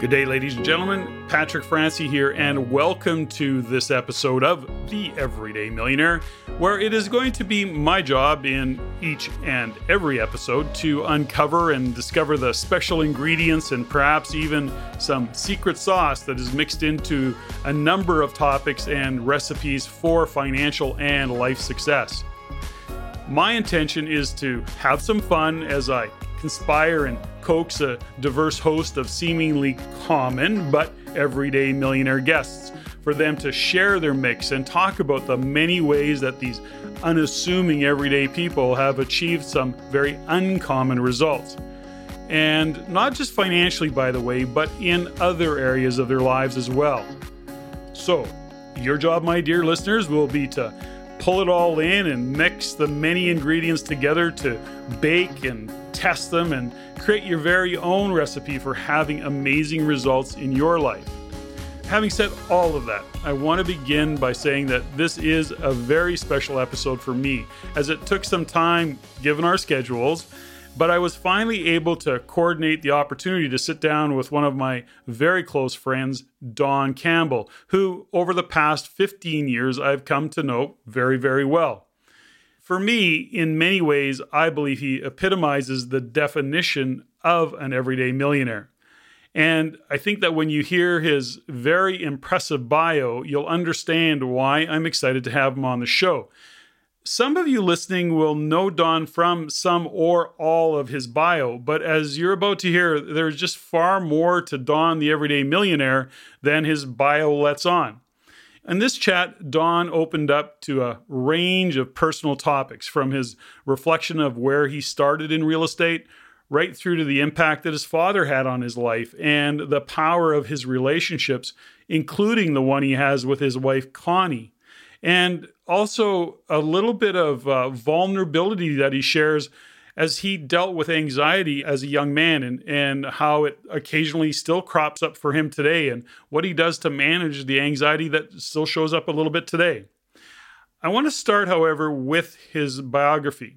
Good day, ladies and gentlemen. Patrick Francey here, and welcome to this episode of The Everyday Millionaire, where it is going to be my job in each and every episode to uncover and discover the special ingredients and perhaps even some secret sauce that is mixed into a number of topics and recipes for financial and life success. My intention is to have some fun as I conspire and coax a diverse host of seemingly common but everyday millionaire guests for them to share their mix and talk about the many ways that these unassuming everyday people have achieved some very uncommon results. And not just financially, by the way, but in other areas of their lives as well. So, your job, my dear listeners, will be to pull it all in and mix the many ingredients together to bake and test them and create your very own recipe for having amazing results in your life. Having said all of that, I want to begin by saying that this is a very special episode for me, as it took some time given our schedules, but I was finally able to coordinate the opportunity to sit down with one of my very close friends, Don Campbell, who over the past 15 years I've come to know very, very well. For me, in many ways, I believe he epitomizes the definition of an everyday millionaire. And I think that when you hear his very impressive bio, you'll understand why I'm excited to have him on the show. Some of you listening will know Don from some or all of his bio, but as you're about to hear, there's just far more to Don the Everyday Millionaire than his bio lets on. In this chat, Don opened up to a range of personal topics from his reflection of where he started in real estate right through to the impact that his father had on his life and the power of his relationships, including the one he has with his wife, Connie. And also a little bit of uh, vulnerability that he shares as he dealt with anxiety as a young man and, and how it occasionally still crops up for him today and what he does to manage the anxiety that still shows up a little bit today. I want to start, however, with his biography.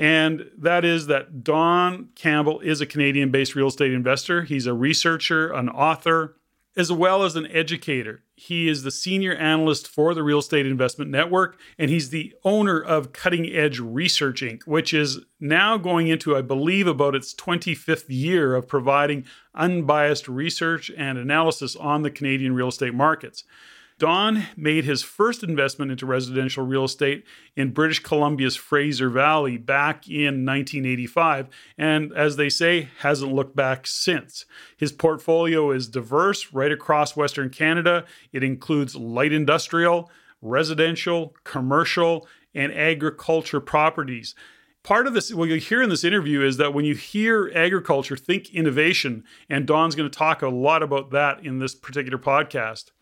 And that is that Don Campbell is a Canadian based real estate investor. He's a researcher, an author, as well as an educator. He is the senior analyst for the Real Estate Investment Network, and he's the owner of Cutting Edge Research Inc., which is now going into, I believe, about its 25th year of providing unbiased research and analysis on the Canadian real estate markets. Don made his first investment into residential real estate in British Columbia's Fraser Valley back in 1985, and as they say, hasn't looked back since. His portfolio is diverse right across Western Canada. It includes light industrial, residential, commercial, and agriculture properties part of this, what you'll hear in this interview is that when you hear agriculture, think innovation. And Don's going to talk a lot about that in this particular podcast.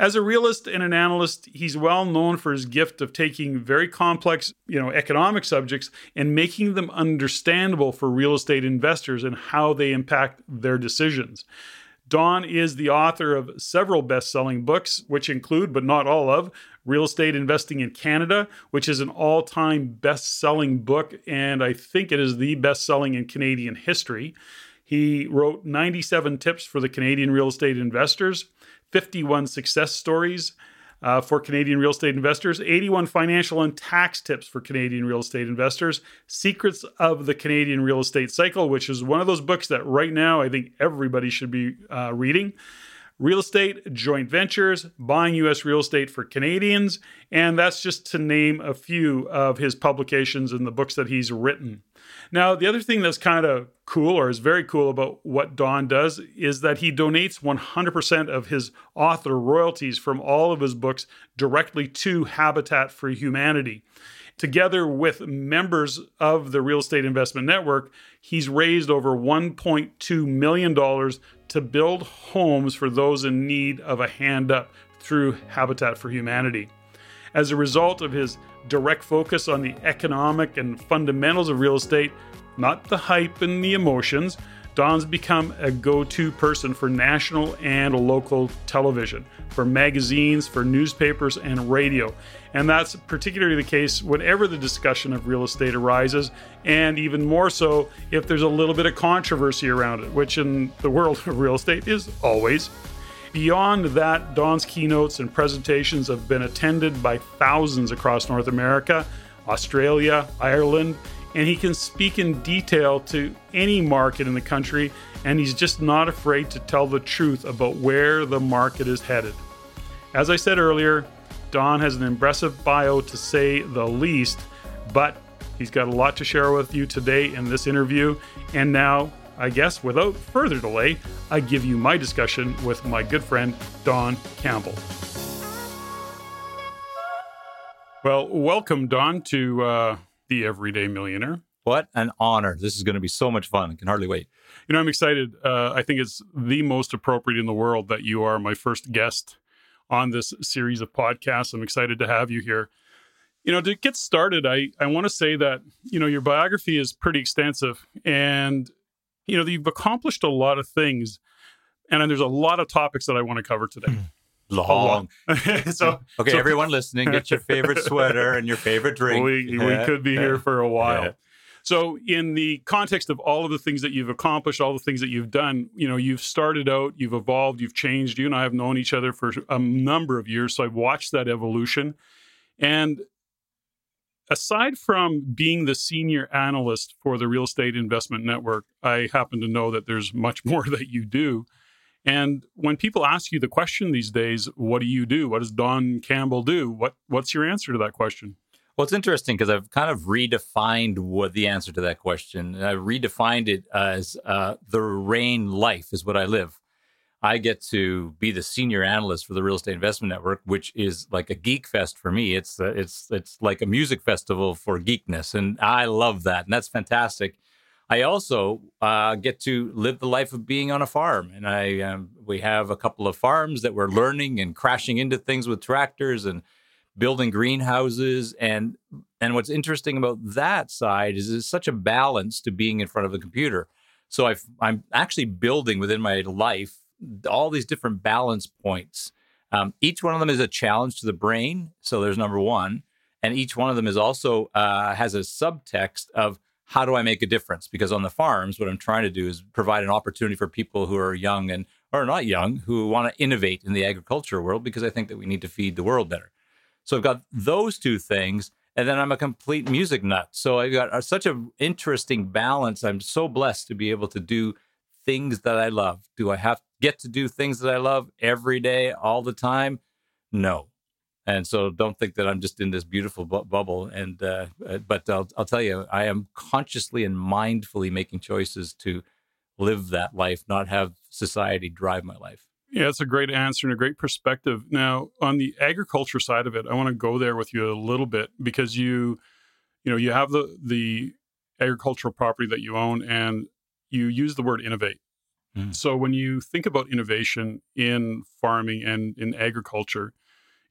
As a realist and an analyst, he's well known for his gift of taking very complex, you know, economic subjects and making them understandable for real estate investors and how they impact their decisions. Don is the author of several best selling books, which include, but not all of, Real Estate Investing in Canada, which is an all time best selling book, and I think it is the best selling in Canadian history. He wrote 97 tips for the Canadian real estate investors. 51 success stories uh, for Canadian real estate investors, 81 financial and tax tips for Canadian real estate investors, Secrets of the Canadian Real Estate Cycle, which is one of those books that right now I think everybody should be uh, reading. Real estate, joint ventures, buying US real estate for Canadians, and that's just to name a few of his publications and the books that he's written. Now, the other thing that's kind of cool or is very cool about what Don does is that he donates 100% of his author royalties from all of his books directly to Habitat for Humanity. Together with members of the Real Estate Investment Network, he's raised over $1.2 million to build homes for those in need of a hand up through Habitat for Humanity. As a result of his direct focus on the economic and fundamentals of real estate, not the hype and the emotions, Don's become a go to person for national and local television, for magazines, for newspapers, and radio. And that's particularly the case whenever the discussion of real estate arises, and even more so if there's a little bit of controversy around it, which in the world of real estate is always. Beyond that, Don's keynotes and presentations have been attended by thousands across North America, Australia, Ireland, and he can speak in detail to any market in the country, and he's just not afraid to tell the truth about where the market is headed. As I said earlier, Don has an impressive bio to say the least, but he's got a lot to share with you today in this interview. And now, I guess without further delay, I give you my discussion with my good friend, Don Campbell. Well, welcome, Don, to uh, The Everyday Millionaire. What an honor. This is going to be so much fun. I can hardly wait. You know, I'm excited. Uh, I think it's the most appropriate in the world that you are my first guest on this series of podcasts. I'm excited to have you here. You know, to get started, I, I want to say that, you know, your biography is pretty extensive and, you know, you've accomplished a lot of things. And there's a lot of topics that I want to cover today. Long. so, okay, so- everyone listening, get your favorite sweater and your favorite drink. we, we could be here for a while. Yeah. So, in the context of all of the things that you've accomplished, all the things that you've done, you know, you've started out, you've evolved, you've changed. You and I have known each other for a number of years, so I've watched that evolution. And aside from being the senior analyst for the Real Estate Investment Network, I happen to know that there's much more that you do. And when people ask you the question these days, what do you do? What does Don Campbell do? What what's your answer to that question? Well, it's interesting because I've kind of redefined what the answer to that question. I've redefined it as uh, the REIN life is what I live. I get to be the senior analyst for the Real Estate Investment Network, which is like a geek fest for me. It's uh, it's it's like a music festival for geekness, and I love that, and that's fantastic. I also uh, get to live the life of being on a farm, and I um, we have a couple of farms that we're learning and crashing into things with tractors and building greenhouses and and what's interesting about that side is it's such a balance to being in front of a computer. So i i'm actually building within my life all these different balance points. Um, each one of them is a challenge to the brain so there's number one and each one of them is also uh, has a subtext of how do i make a difference because on the farms what i'm trying to do is provide an opportunity for people who are young and or not young who want to innovate in the agriculture world because i think that we need to feed the world better so I've got those two things, and then I'm a complete music nut. So I've got uh, such an interesting balance. I'm so blessed to be able to do things that I love. Do I have get to do things that I love every day, all the time? No. And so don't think that I'm just in this beautiful bu- bubble. And uh, but I'll, I'll tell you, I am consciously and mindfully making choices to live that life, not have society drive my life. Yeah, it's a great answer and a great perspective. Now, on the agriculture side of it, I want to go there with you a little bit because you, you know, you have the the agricultural property that you own, and you use the word innovate. Mm. So when you think about innovation in farming and in agriculture,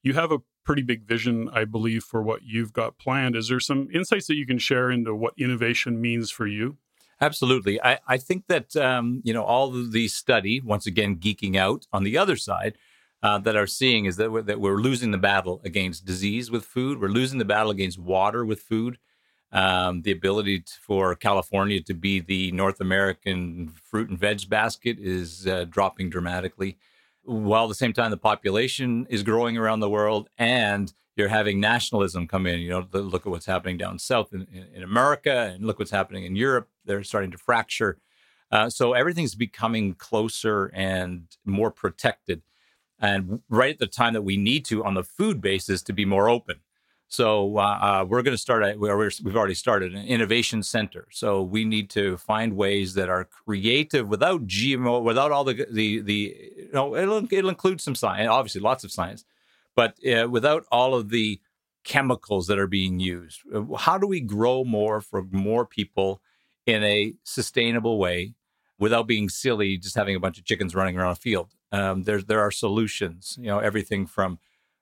you have a pretty big vision, I believe, for what you've got planned. Is there some insights that you can share into what innovation means for you? Absolutely. I, I think that, um, you know, all of the study, once again, geeking out on the other side, uh, that are seeing is that we're, that we're losing the battle against disease with food. We're losing the battle against water with food. Um, the ability to, for California to be the North American fruit and veg basket is uh, dropping dramatically. While at the same time, the population is growing around the world and you're having nationalism come in. You know, look at what's happening down south in, in, in America and look what's happening in Europe. They're starting to fracture. Uh, so everything's becoming closer and more protected. And right at the time that we need to, on the food basis, to be more open. So uh, uh, we're going to start. A, we're, we've already started an innovation center. So we need to find ways that are creative without GMO, without all the the the. You know, it'll it'll include some science, obviously lots of science, but uh, without all of the chemicals that are being used. Uh, How do we grow more for more people in a sustainable way without being silly, just having a bunch of chickens running around a field? Um, there there are solutions. You know, everything from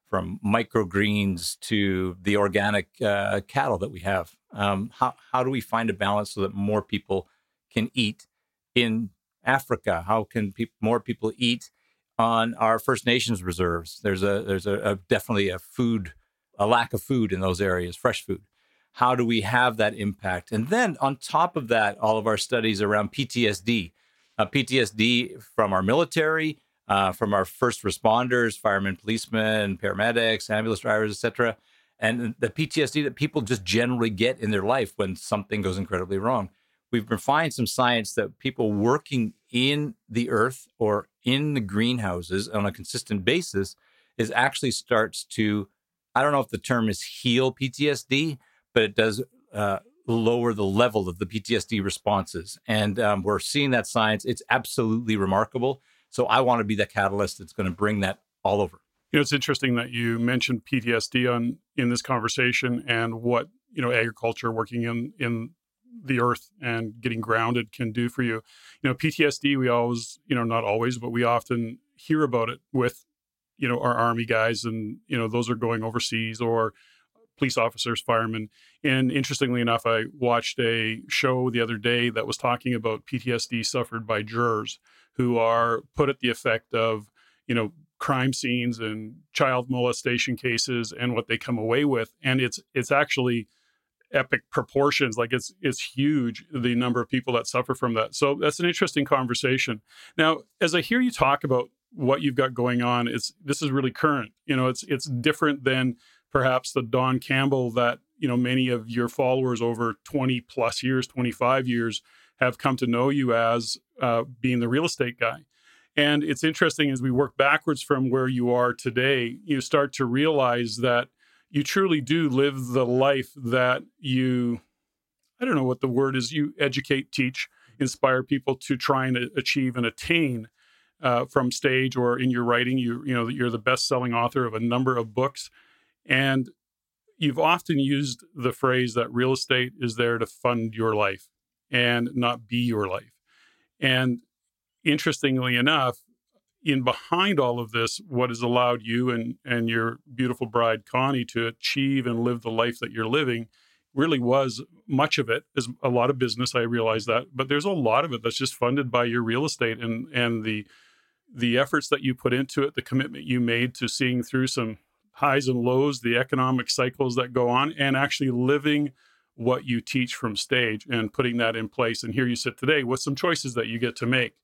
from microgreens to the organic uh, cattle that we have. Um, how how do we find a balance so that more people can eat in Africa? How can pe- more people eat on our First Nations reserves? There's a there's a, a definitely a food a lack of food in those areas, fresh food. How do we have that impact? And then on top of that, all of our studies around PTSD, uh, PTSD from our military, uh, from our first responders, firemen, policemen, paramedics, ambulance drivers, etc., and the PTSD that people just generally get in their life when something goes incredibly wrong. We've been finding some science that people working in the earth or in the greenhouses on a consistent basis is actually starts to, I don't know if the term is heal PTSD, but it does uh, lower the level of the PTSD responses. And um, we're seeing that science. It's absolutely remarkable. So I want to be the catalyst that's going to bring that all over. You know, it's interesting that you mentioned PTSD on in this conversation and what you know agriculture, working in in the earth and getting grounded can do for you. You know, PTSD. We always, you know, not always, but we often hear about it with you know our army guys, and you know those are going overseas or police officers, firemen. And interestingly enough, I watched a show the other day that was talking about PTSD suffered by jurors who are put at the effect of, you know, crime scenes and child molestation cases and what they come away with. And it's it's actually epic proportions. Like it's it's huge the number of people that suffer from that. So that's an interesting conversation. Now, as I hear you talk about what you've got going on, it's this is really current. You know, it's it's different than perhaps the Don Campbell that you know many of your followers over 20 plus years 25 years have come to know you as uh, being the real estate guy. And it's interesting as we work backwards from where you are today you start to realize that you truly do live the life that you i don't know what the word is you educate teach inspire people to try and achieve and attain uh, from stage or in your writing. You you know you're the best selling author of a number of books. And you've often used the phrase that real estate is there to fund your life and not be your life. And interestingly enough, in behind all of this, what has allowed you and, and your beautiful bride, Connie, to achieve and live the life that you're living really was much of it is a lot of business. I realize that, but there's a lot of it that's just funded by your real estate and, and the, the efforts that you put into it, the commitment you made to seeing through some highs and lows, the economic cycles that go on, and actually living what you teach from stage and putting that in place. And here you sit today with some choices that you get to make.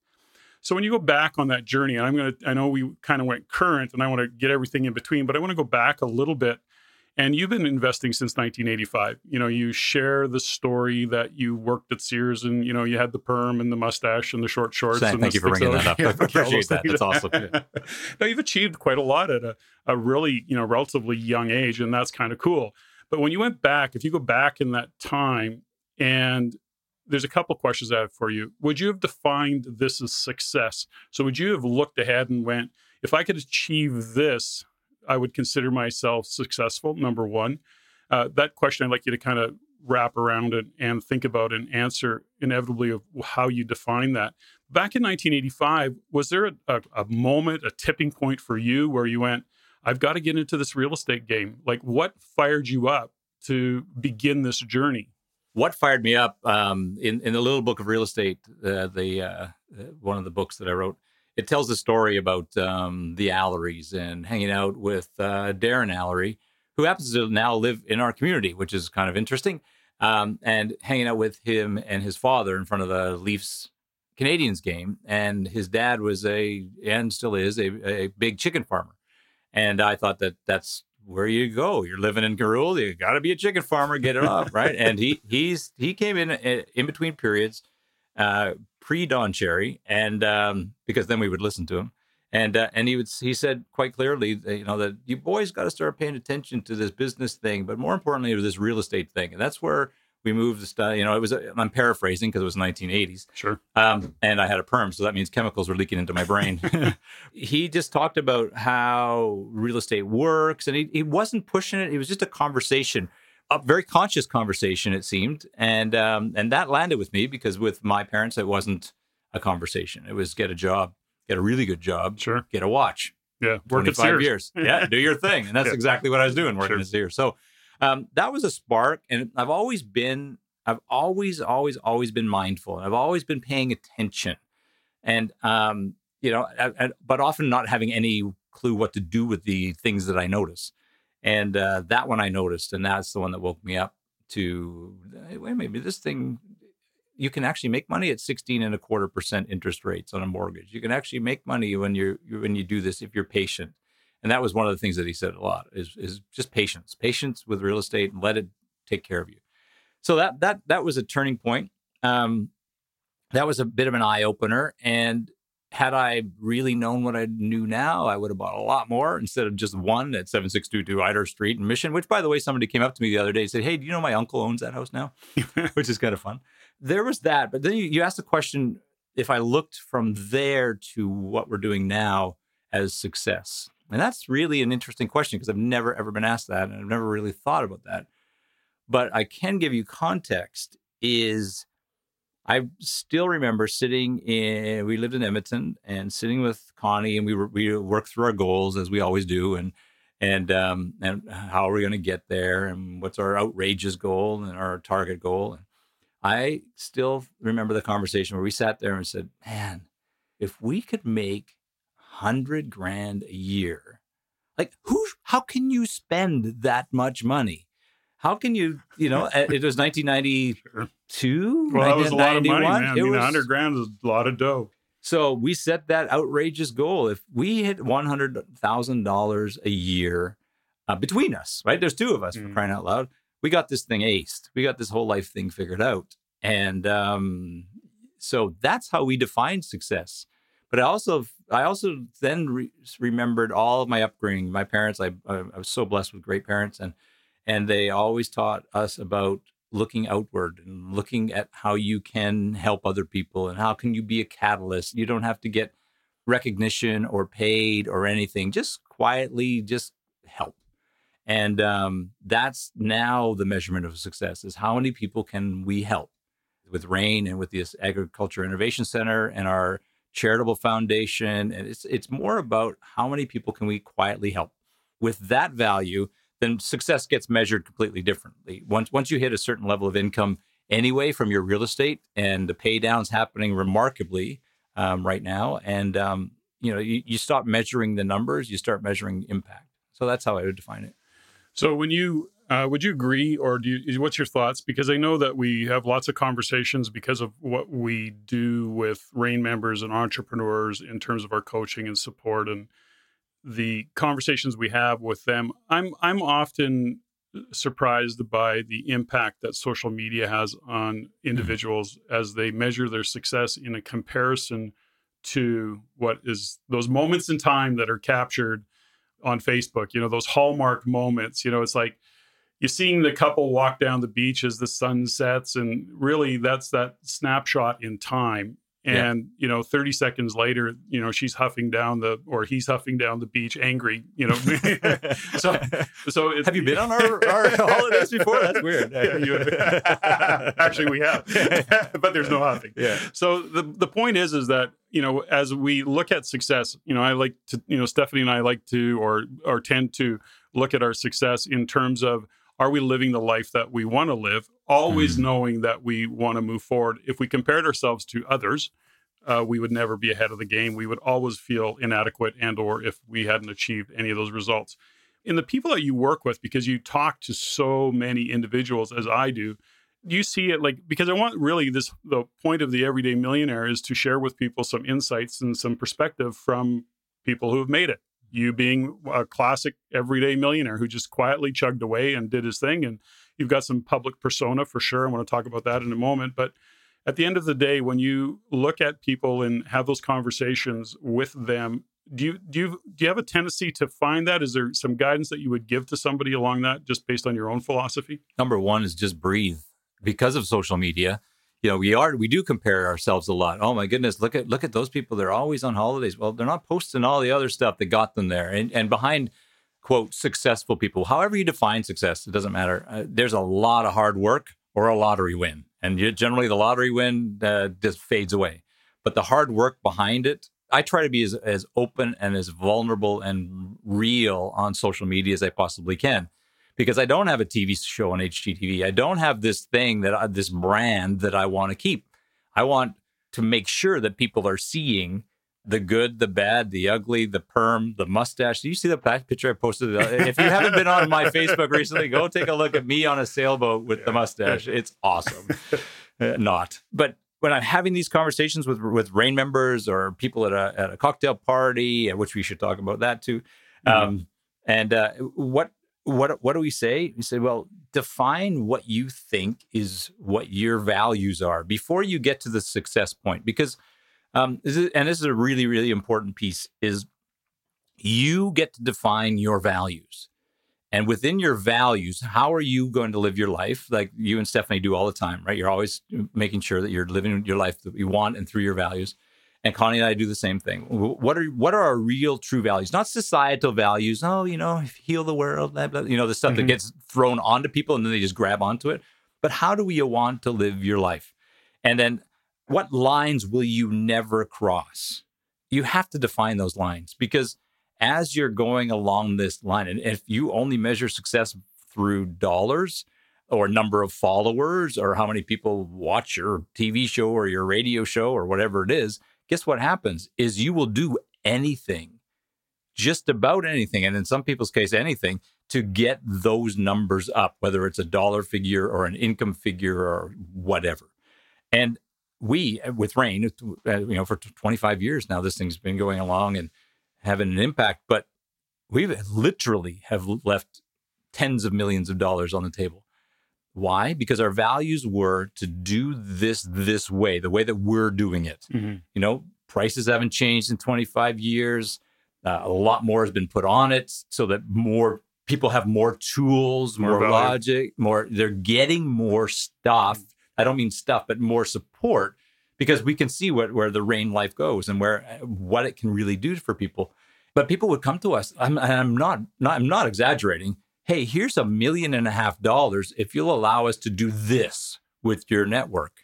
So when you go back on that journey, and I'm going to, I know we kind of went current and I want to get everything in between, but I want to go back a little bit and you've been investing since 1985. You know, you share the story that you worked at Sears and, you know, you had the perm and the mustache and the short shorts. Thank, thank you for bringing that up. I appreciate that. That's awesome. now, you've achieved quite a lot at a, a really, you know, relatively young age, and that's kind of cool. But when you went back, if you go back in that time, and there's a couple questions I have for you. Would you have defined this as success? So would you have looked ahead and went, if I could achieve this, I would consider myself successful. Number one, uh, that question I'd like you to kind of wrap around it and think about and answer inevitably of how you define that. Back in 1985, was there a, a, a moment, a tipping point for you where you went, I've got to get into this real estate game? Like, what fired you up to begin this journey? What fired me up um, in in the little book of real estate, uh, the uh, one of the books that I wrote, it tells the story about um, the Alleries and hanging out with uh, Darren Allery, who happens to now live in our community, which is kind of interesting. Um, and hanging out with him and his father in front of the Leafs Canadiens game. And his dad was a, and still is, a, a big chicken farmer. And I thought that that's where you go. You're living in Garul. You got to be a chicken farmer. Get it up, right? And he he's he came in in between periods, uh, pre Don Cherry, and um, because then we would listen to him. And uh, and he would he said quite clearly, you know, that you boys got to start paying attention to this business thing, but more importantly, to this real estate thing. And that's where we moved the stuff. You know, it was I'm paraphrasing because it was 1980s. Sure. Um, and I had a perm, so that means chemicals were leaking into my brain. he just talked about how real estate works, and he he wasn't pushing it. It was just a conversation a very conscious conversation it seemed and um, and that landed with me because with my parents it wasn't a conversation it was get a job get a really good job sure get a watch yeah work at five years yeah do your thing and that's yeah. exactly what i was doing working sure. at Sears so um, that was a spark and i've always been I've always, always, always been mindful. I've always been paying attention, and um, you know, I, I, but often not having any clue what to do with the things that I notice. And uh, that one I noticed, and that's the one that woke me up to wait, maybe this thing you can actually make money at 16 and a quarter percent interest rates on a mortgage. You can actually make money when you're when you do this if you're patient. And that was one of the things that he said a lot is is just patience, patience with real estate, and let it take care of you. So that that that was a turning point. Um, that was a bit of an eye opener, and had I really known what I knew now, I would have bought a lot more instead of just one at 7622 Ider Street in Mission, which, by the way, somebody came up to me the other day and said, Hey, do you know my uncle owns that house now? which is kind of fun. There was that. But then you, you asked the question if I looked from there to what we're doing now as success. And that's really an interesting question because I've never, ever been asked that. And I've never really thought about that. But I can give you context is I still remember sitting in. We lived in Edmonton and sitting with Connie, and we were we worked through our goals as we always do, and and um, and how are we going to get there, and what's our outrageous goal and our target goal. And I still remember the conversation where we sat there and said, "Man, if we could make hundred grand a year, like who? How can you spend that much money?" How can you, you know, it was 1992. Well, that was a lot of money, man. I mean, was, 100 grand is a lot of dough. So we set that outrageous goal. If we hit $100,000 a year uh, between us, right? There's two of us mm. for crying out loud. We got this thing aced. We got this whole life thing figured out. And um, so that's how we define success. But I also, I also then re- remembered all of my upbringing. My parents, I, I was so blessed with great parents, and and they always taught us about looking outward and looking at how you can help other people and how can you be a catalyst. You don't have to get recognition or paid or anything. Just quietly, just help. And um, that's now the measurement of success is how many people can we help with REIN and with this Agriculture Innovation Center and our charitable foundation. And it's it's more about how many people can we quietly help. With that value, then success gets measured completely differently. Once once you hit a certain level of income anyway from your real estate, and the pay down's happening remarkably um, right now, and um, you know you, you stop measuring the numbers, you start measuring impact. So that's how I would define it. So when you uh, would you agree, or do you, what's your thoughts? Because I know that we have lots of conversations because of what we do with REIN members and entrepreneurs in terms of our coaching and support and the conversations we have with them, I'm I'm often surprised by the impact that social media has on mm-hmm. individuals mm-hmm. as they measure their success in a comparison to what is those moments in time that are captured on Facebook, you know, those hallmark moments, you know, it's like you're seeing the couple walk down the beach as the sun sets and really that's that snapshot in time. And yeah. you know 30 seconds later you know she's huffing down the or he's huffing down the beach angry you know. So so have you been on our, our holidays before? That's weird. Actually we have. But there's no huffing. Yeah. So the the point is is that you know as we look at success you know i like to you know stephanie and i like to or or tend to look at our success in terms of are we living the life that we want to live? Always mm. knowing that we want to move forward. If we compared ourselves to others uh, we would never be ahead of the game. We would always feel inadequate and or if we hadn't achieved any of those results. In the people that you work with because you talk to so many individuals as i do do you see it like because i want really this the point of the everyday millionaire is to share with people some insights and some perspective from people who have made it you being a classic everyday millionaire who just quietly chugged away and did his thing. And you've got some public persona for sure. I want to talk about that in a moment. But at the end of the day, when you look at people and have those conversations with them, do you do you do you have a tendency to find that? Is there some guidance that you would give to somebody along that, just based on your own philosophy? Number one is just breathe. Because of social media, you know, we are we do compare ourselves a lot. Oh my goodness, look at look at those people. They're always on holidays. Well, they're not posting all the other stuff that got them there. And and behind quote successful people, however you define success, it doesn't matter. Uh, there's a lot of hard work or a lottery win, and generally the lottery win uh, just fades away. But the hard work behind it, I try to be as as open and as vulnerable and real on social media as I possibly can because I don't have a TV show on HGTV. I don't have this thing that I, this brand that I want to keep. I want to make sure that people are seeing the good, the bad, the ugly, the perm, the mustache. Do you see the picture I posted? If you haven't been on my Facebook recently, go take a look at me on a sailboat with the mustache. It's awesome. Uh, not, but when I'm having these conversations with with REIN members or people at a at a cocktail party, which we should talk about that too. Mm-hmm. Um, and uh, what what what do we say? We say, well, define what you think is what your values are before you get to the success point, because um, this is, and this is a really really important piece is you get to define your values. And within your values, how are you going to live your life? Like you and Stephanie do all the time, right? You're always making sure that you're living your life that you want and through your values. And Connie and I do the same thing. What are what are our real true values? Not societal values. Oh, you know, heal the world, blah, blah, you know, the stuff mm-hmm. that gets thrown onto people and then they just grab onto it. But how do we want to live your life? And then what lines will you never cross? You have to define those lines because as you're going along this line, and if you only measure success through dollars or number of followers or how many people watch your TV show or your radio show or whatever it is, guess what happens is you will do anything, just about anything, and in some people's case, anything to get those numbers up, whether it's a dollar figure or an income figure or whatever. And we with REIN, uh, you know, for 25 years now, this thing's been going along and having an impact, but we literally have left tens of millions of dollars on the table. Why? Because our values were to do this this way, the way that we're doing it. Mm-hmm. You know, prices haven't changed in 25 years. Uh, a lot more has been put on it so that more people have more tools, more, more logic, more, they're getting more stuff. I don't mean stuff, but more support because we can see what, where the REIN life goes and where what it can really do for people. But people would come to us. I'm, I'm not, not I'm not exaggerating. Hey, here's a million and a half dollars if you'll allow us to do this with your network,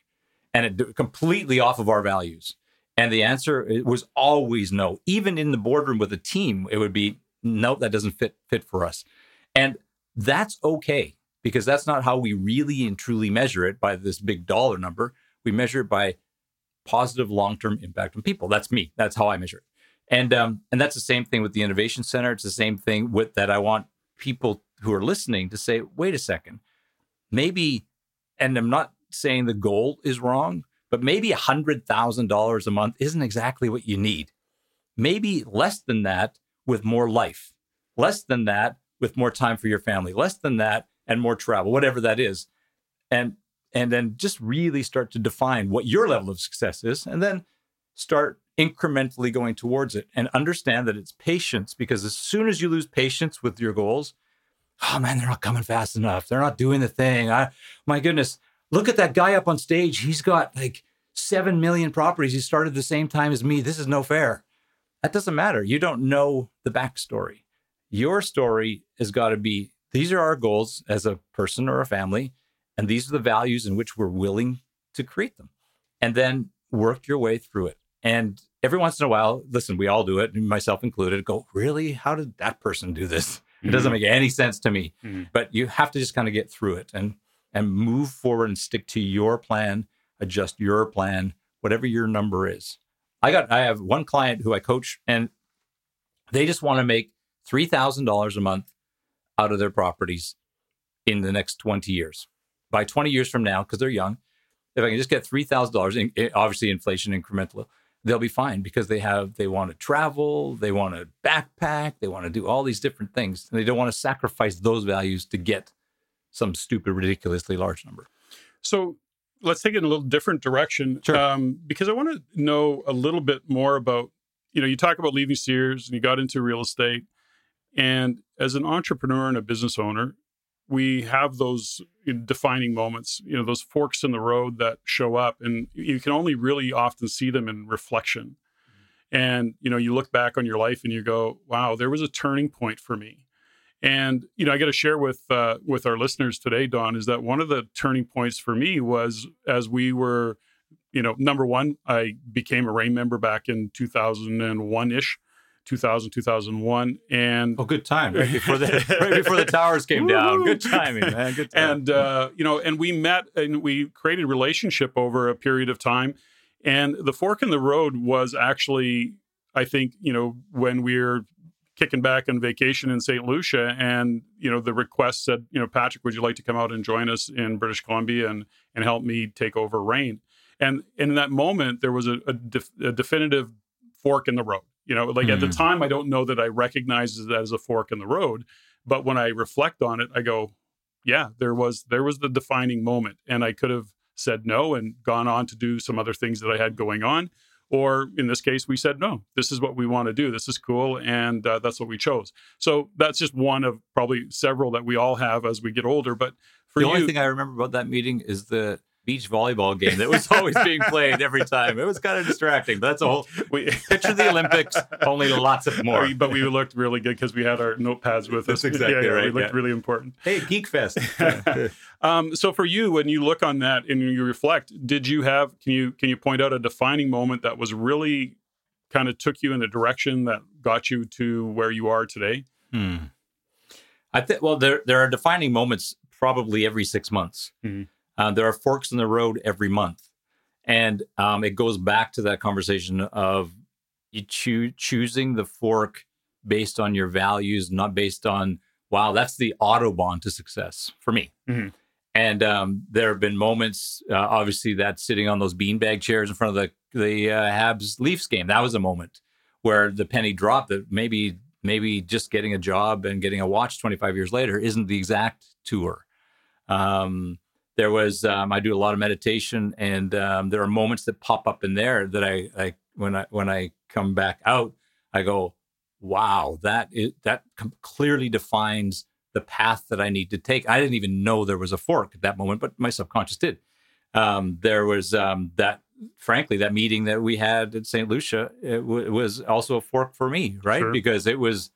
and it completely off of our values. And the answer was always no. Even in the boardroom with a team, it would be no. That doesn't fit fit for us, and that's okay because that's not how we really and truly measure it by this big dollar number. We measure it by positive long-term impact on people. That's me. That's how I measure it. And um, and that's the same thing with the innovation center. It's the same thing with that. I want people who are listening to say, wait a second, maybe, and I'm not saying the goal is wrong, but maybe a hundred thousand dollars a month isn't exactly what you need. Maybe less than that with more life, less than that with more time for your family, less than that and more travel, whatever that is. And and then just really start to define what your level of success is and then start incrementally going towards it and understand that it's patience because as soon as you lose patience with your goals oh man they're not coming fast enough they're not doing the thing i my goodness look at that guy up on stage he's got like 7 million properties he started the same time as me this is no fair that doesn't matter you don't know the backstory your story has got to be these are our goals as a person or a family and these are the values in which we're willing to create them. And then work your way through it. And every once in a while, listen, we all do it, myself included, go, really? How did that person do this? Mm-hmm. It doesn't mm-hmm. make any sense to me. Mm-hmm. But you have to just kind of get through it and and move forward and stick to your plan, adjust your plan, whatever your number is. I got I have one client who I coach and they just want to make $3,000 a month out of their properties in the next 20 years by 20 years from now, because they're young, if I can just get three thousand dollars, obviously inflation incremental, they'll be fine because they have they want to travel, they want to backpack, they want to do all these different things, and they don't want to sacrifice those values to get some stupid, ridiculously large number. So let's take it in a little different direction, sure. um, because I want to know a little bit more about. You know, you talk about leaving Sears and you got into real estate, and as an entrepreneur and a business owner, we have those defining moments, you know, those forks in the road that show up, and you can only really often see them in reflection. And you know, you look back on your life and you go, "Wow, there was a turning point for me." And you know, I got to share with uh, with our listeners today, Don, is that one of the turning points for me was as we were, you know, number one, I became a REIN member back in 2001 ish. 2000, 2001. And oh, good time right before the right before the towers came down. Good timing, man. Good time. And uh, you know, and we met and we created relationship over a period of time. And the fork in the road was actually, I think, you know, when we we're kicking back on vacation in St. Lucia, and you know, the request said, you know, Patrick, would you like to come out and join us in British Columbia and and help me take over REIN? And in that moment, there was a, a, def, a definitive fork in the road. You know, like mm. at the hmm. time, I don't know that I recognize it as a fork in the road, but when I reflect on it, I go, yeah, there was there was the defining moment, and I could have said no and gone on to do some other things that I had going on. Or in this case, we said, no, this is what we want to do. This is cool. And uh, that's what we chose. So that's just one of probably several that we all have as we get older. But for the you, only thing I remember about that meeting is the beach volleyball game that was always being played every time. It was kind of distracting. That's a whole we, picture the Olympics, only lots of more. But we looked really good because we had our notepads with that's us. Exactly yeah, right. We looked yeah. really important. Hey, Geek Fest. um, so for you, when you look on that and you reflect, did you have? Can you can you point out a defining moment that was really kind of took you in the direction that got you to where you are today? Hmm. I think. Well, there there are defining moments probably every six months. Mm-hmm. Uh, there are forks in the road every month. And um, it goes back to that conversation of you choo- choosing the fork based on your values, not based on, wow, that's the Autobahn to success for me. Mm-hmm. And um, there have been moments, uh, obviously, that sitting on those beanbag chairs in front of the the uh, Habs Leafs game, that was a moment where the penny dropped. That maybe maybe just getting a job and getting a watch 25 years later isn't the exact tour. Um, there was um, I do a lot of meditation, and um, there are moments that pop up in there that I, I when I when I come back out, I go, wow, that is that clearly defines the path that I need to take. I didn't even know there was a fork at that moment, but my subconscious did. Um, there was um, that, frankly, that meeting that we had at St. Lucia. It, w- was also a fork for me, right? Sure. Because it was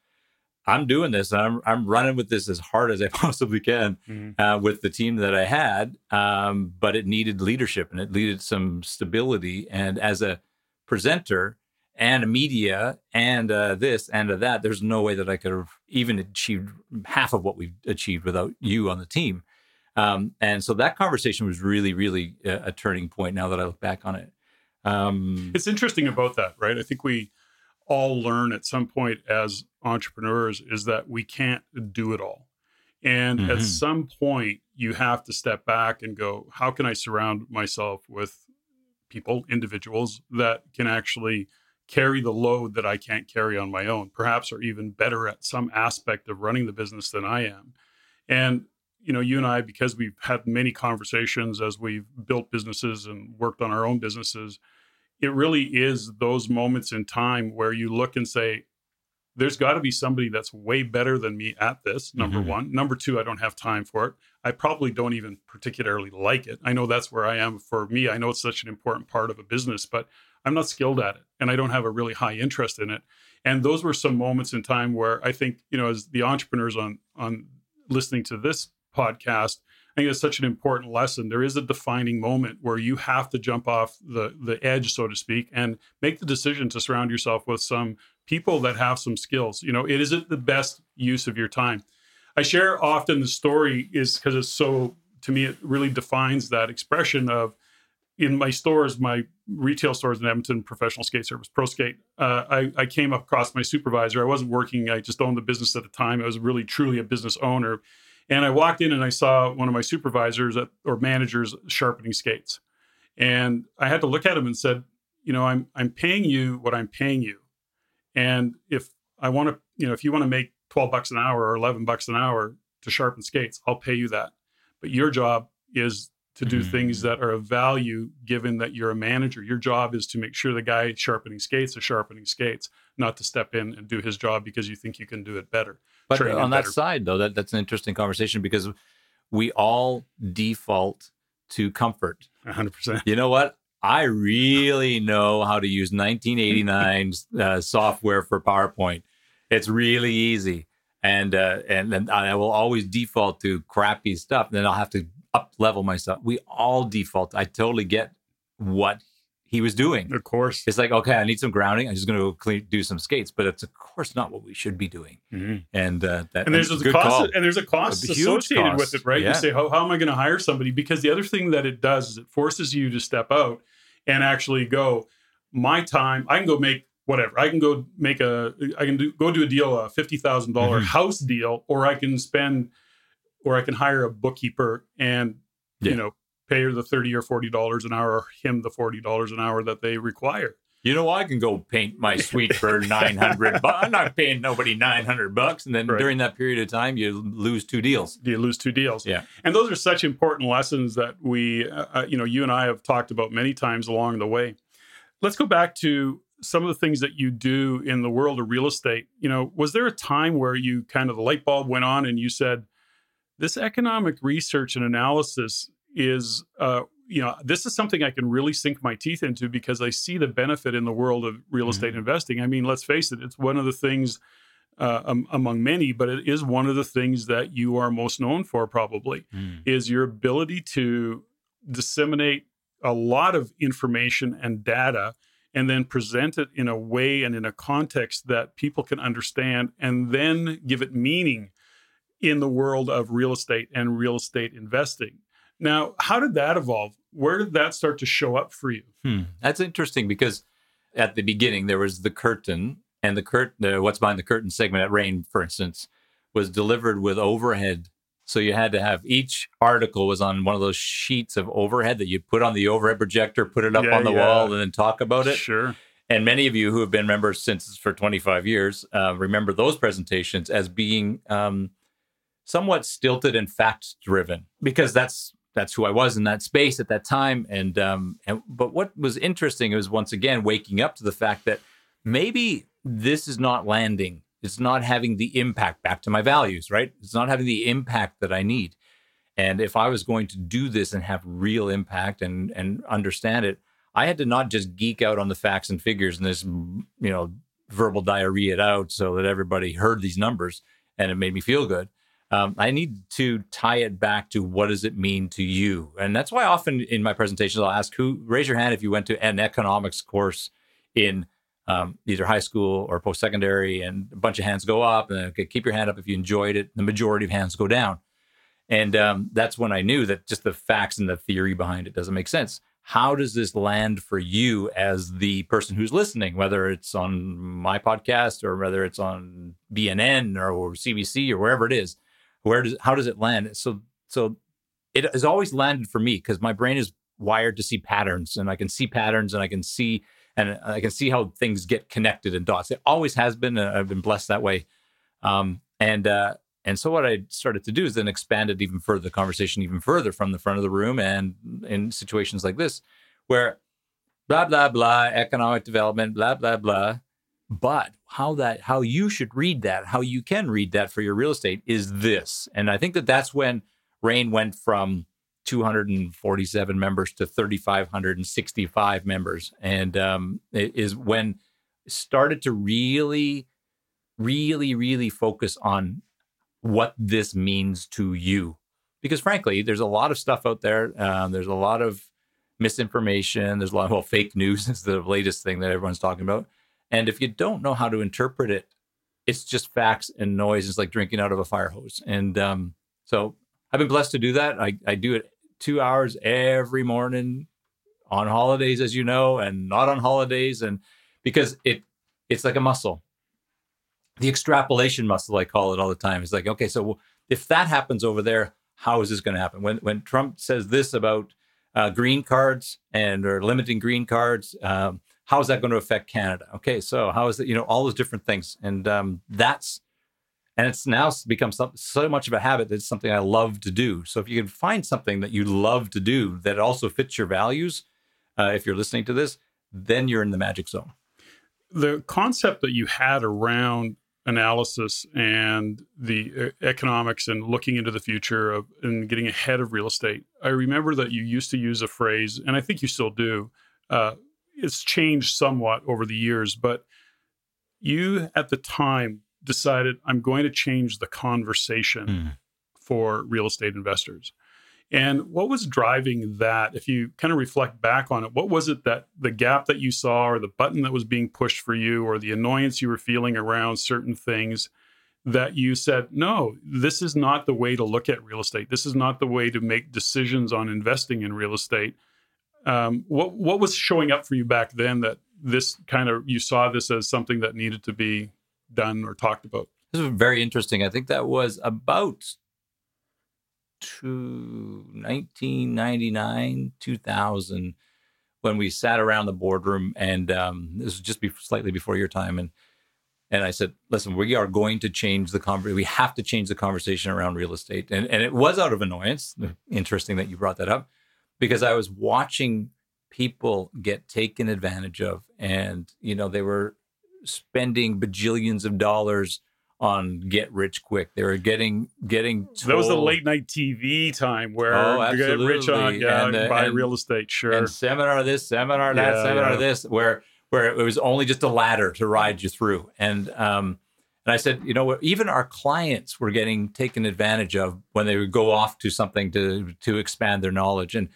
I'm doing this. I'm I'm running with this as hard as I possibly can mm-hmm. uh, with the team that I had. Um, but it needed leadership and it needed some stability. And as a presenter and a media and uh, this and uh, that, there's no way that I could have even achieved half of what we've achieved without you on the team. Um, and so that conversation was really, really a, a, turning point. Now that I look back on it, um, it's interesting about that, right? I think we all learn at some point as entrepreneurs is that we can't do it all. And mm-hmm. at some point, you have to step back and go, how can I surround myself with people, individuals that can actually carry the load that I can't carry on my own, perhaps are even better at some aspect of running the business than I am. And, you know, you and I, because we've had many conversations as we've built businesses and worked on our own businesses, it really is those moments in time where you look and say, there's got to be somebody that's way better than me at this. Number mm-hmm. one. Number two, I don't have time for it. I probably don't even particularly like it. I know that's where I am for me. I know it's such an important part of a business, but I'm not skilled at it and I don't have a really high interest in it. And those were some moments in time where I think, you know, as the entrepreneurs on on listening to this podcast, I think it's such an important lesson. There is a defining moment where you have to jump off the the edge, so to speak, and make the decision to surround yourself with some people that have some skills. You know, it isn't the best use of your time. I share often the story is because it's so to me it really defines that expression of in my stores, my retail stores in Edmonton, Professional Skate Service, Pro Skate. Uh, I, I came across my supervisor. I wasn't working; I just owned the business at the time. I was really truly a business owner and I walked in and I saw one of my supervisors at, or managers sharpening skates. And I had to look at him and said, you know, I'm I'm paying you what I'm paying you. And if I want to, you know, if you want to make 12 bucks an hour or 11 bucks an hour to sharpen skates, I'll pay you that. But your job is to do mm-hmm. things that are of value given that you're a manager. Your job is to make sure the guy sharpening skates is sharpening skates, not to step in and do his job because you think you can do it better. But on that better. side, though, that, that's an interesting conversation because we all default to comfort. 100%. You know what? I really know how to use 1989 uh, software for PowerPoint. It's really easy. And, uh, and and I will always default to crappy stuff. Then I'll have to up level myself. We all default. I totally get what he was doing. Of course. It's like, okay, I need some grounding. I'm just going to go clean, do some skates, but it's of course not what we should be doing. Mm-hmm. And uh, that and there's a cost call. and there's a cost A associated cost. with it, right? Yeah. You say, how, how am I going to hire somebody? Because the other thing that it does is it forces you to step out and actually go, my time, I can go make whatever. I can go make a, I can do, go do a deal, a fifty thousand dollar Mhm. house deal, or I can spend, or I can hire a bookkeeper and Yeah. you know pay her the thirty or forty dollars an hour, or him the forty dollars an hour that they require. You know, I can go paint my suite for 900 but I'm not paying nobody 900 bucks. And then Right. during that period of time, you lose two deals. you lose two deals. Yeah. And those are such important lessons that we, uh, uh, you know, you and I have talked about many times along the way. Let's go back to some of the things that you do in the world of real estate. You know, was there a time where you kind of the light bulb went on and you said, this economic research and analysis is, uh, you know, this is something I can really sink my teeth into because I see the benefit in the world of real estate investing. I mean, let's face it, it's one of the things uh, um, among many, but it is one of the things that you are most known for, probably, is your ability to disseminate a lot of information and data and then present it in a way and in a context that people can understand and then give it meaning in the world of real estate and real estate investing. Now, how did that evolve? Where did that start to show up for you? Hmm. That's interesting because at the beginning there was the curtain, and the curtain, uh, what's behind the curtain segment at REIN, for instance, was delivered with overhead. So you had to have each article was on one of those sheets of overhead that you put on the overhead projector, put it up Yeah, on the yeah. wall, and then talk about it. Sure. And many of you who have been members since for 25 years uh, remember those presentations as being um, somewhat stilted and fact driven because that's that's who I was in that space at that time. And um, and but what was interesting was once again waking up to the fact that maybe this is not landing. It's not having the impact back to my values, right? It's not having the impact that I need. And if I was going to do this and have real impact and and understand it, I had to not just geek out on the facts and figures and this, you know, verbal diarrhea it out so that everybody heard these numbers and it made me feel good. Um, I need to tie it back to what does it mean to you, and that's why often in my presentations I'll ask who raise your hand if you went to an economics course in um, either high school or post secondary, and a bunch of hands go up, and okay, keep your hand up if you enjoyed it. The majority of hands go down. And um, that's when I knew that just the facts and the theory behind it doesn't make sense. How does this land for you as the person who's listening, whether it's on my podcast or whether it's on BNN or, or CBC or wherever it is? Where does how does it land? So so it has always landed for me because my brain is wired to see patterns, and I can see patterns, and I can see and I can see how things get connected in dots. It always has been. And I've been blessed that way. Um, and uh, and so what I started to do is then expand it even further, the conversation even further from the front of the room, and in situations like this, where blah blah blah, economic development, blah blah blah. But how that how you should read that, how you can read that for your real estate is this, and I think that that's when REIN went from 247 members to 3,565 members, and um, it is when started to really, really, really focus on what this means to you. Because frankly, there's a lot of stuff out there. Um, there's a lot of misinformation. There's a lot of well, fake news is the latest thing that everyone's talking about. And if you don't know how to interpret it, it's just facts and noise. It's like drinking out of a fire hose. And um, so I've been blessed to do that. I, I do it two hours every morning on holidays, as you know, and not on holidays. And because it it's like a muscle. The extrapolation muscle, I call it all the time, is like, okay, so if that happens over there, how is this going to happen? When when Trump says this about uh, green cards and or limiting green cards, um, how is that going to affect Canada? Okay, so how is it? You know, all those different things, and um, that's and it's now become so, so much of a habit that it's something I love to do. So if you can find something that you love to do that also fits your values, uh, if you're listening to this, then you're in the magic zone. the concept that you had around analysis and the uh, economics and looking into the future of and getting ahead of real estate. I remember that you used to use a phrase, and I think you still do. Uh, it's changed somewhat over the years, but you at the time decided I'm going to change the conversation hmm. for real estate investors. And what was driving that? If you kind of reflect back on it, what was it that the gap that you saw, or the button that was being pushed for you, or the annoyance you were feeling around certain things that you said, no, this is not the way to look at real estate. This is not the way to make decisions on investing in real estate. Um, what what was showing up for you back then that this kind of you saw this as something that needed to be done or talked about? This was very interesting. I think that was about to 1999, 2000, when we sat around the boardroom, and um, this was just be- slightly before your time, and and I said, "Listen, we are going to change the conversation. We have to change the conversation around real estate." And and it was out of annoyance. Interesting that you brought that up, because I was watching people get taken advantage of, and you know they were spending bajillions of dollars on get rich quick. They were getting getting. Told, that was the late night TV time where oh, you get rich on yeah, and, uh, buy and, real estate. Sure, and seminar this, seminar that, Yeah, seminar yeah. this, where where it was only just a ladder to ride you through. And um, and I said, you know what? Even our clients were getting taken advantage of when they would go off to something to to expand their knowledge. And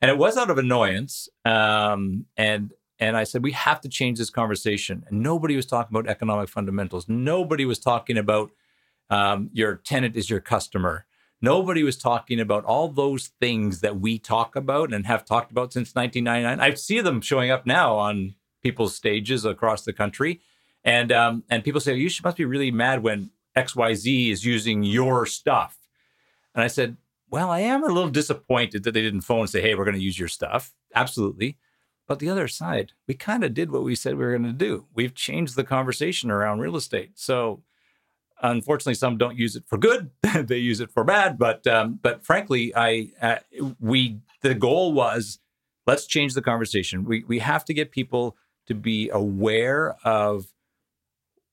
and it was out of annoyance. Um, and and I said, we have to change this conversation. And nobody was talking about economic fundamentals. Nobody was talking about um, your tenant is your customer. Nobody was talking about all those things that we talk about and have talked about since 1999. I see them showing up now on people's stages across the country, and um, and people say you should, must be really mad when X Y Z is using your stuff. And I said, well, I am a little disappointed that they didn't phone and say, hey, we're going to use your stuff. Absolutely. But the other side, we kind of did what we said we were going to do. We've changed the conversation around real estate. So unfortunately, some don't use it for good; they use it for bad. But um, but frankly, I uh, we the goal was let's change the conversation. We we have to get people to be aware of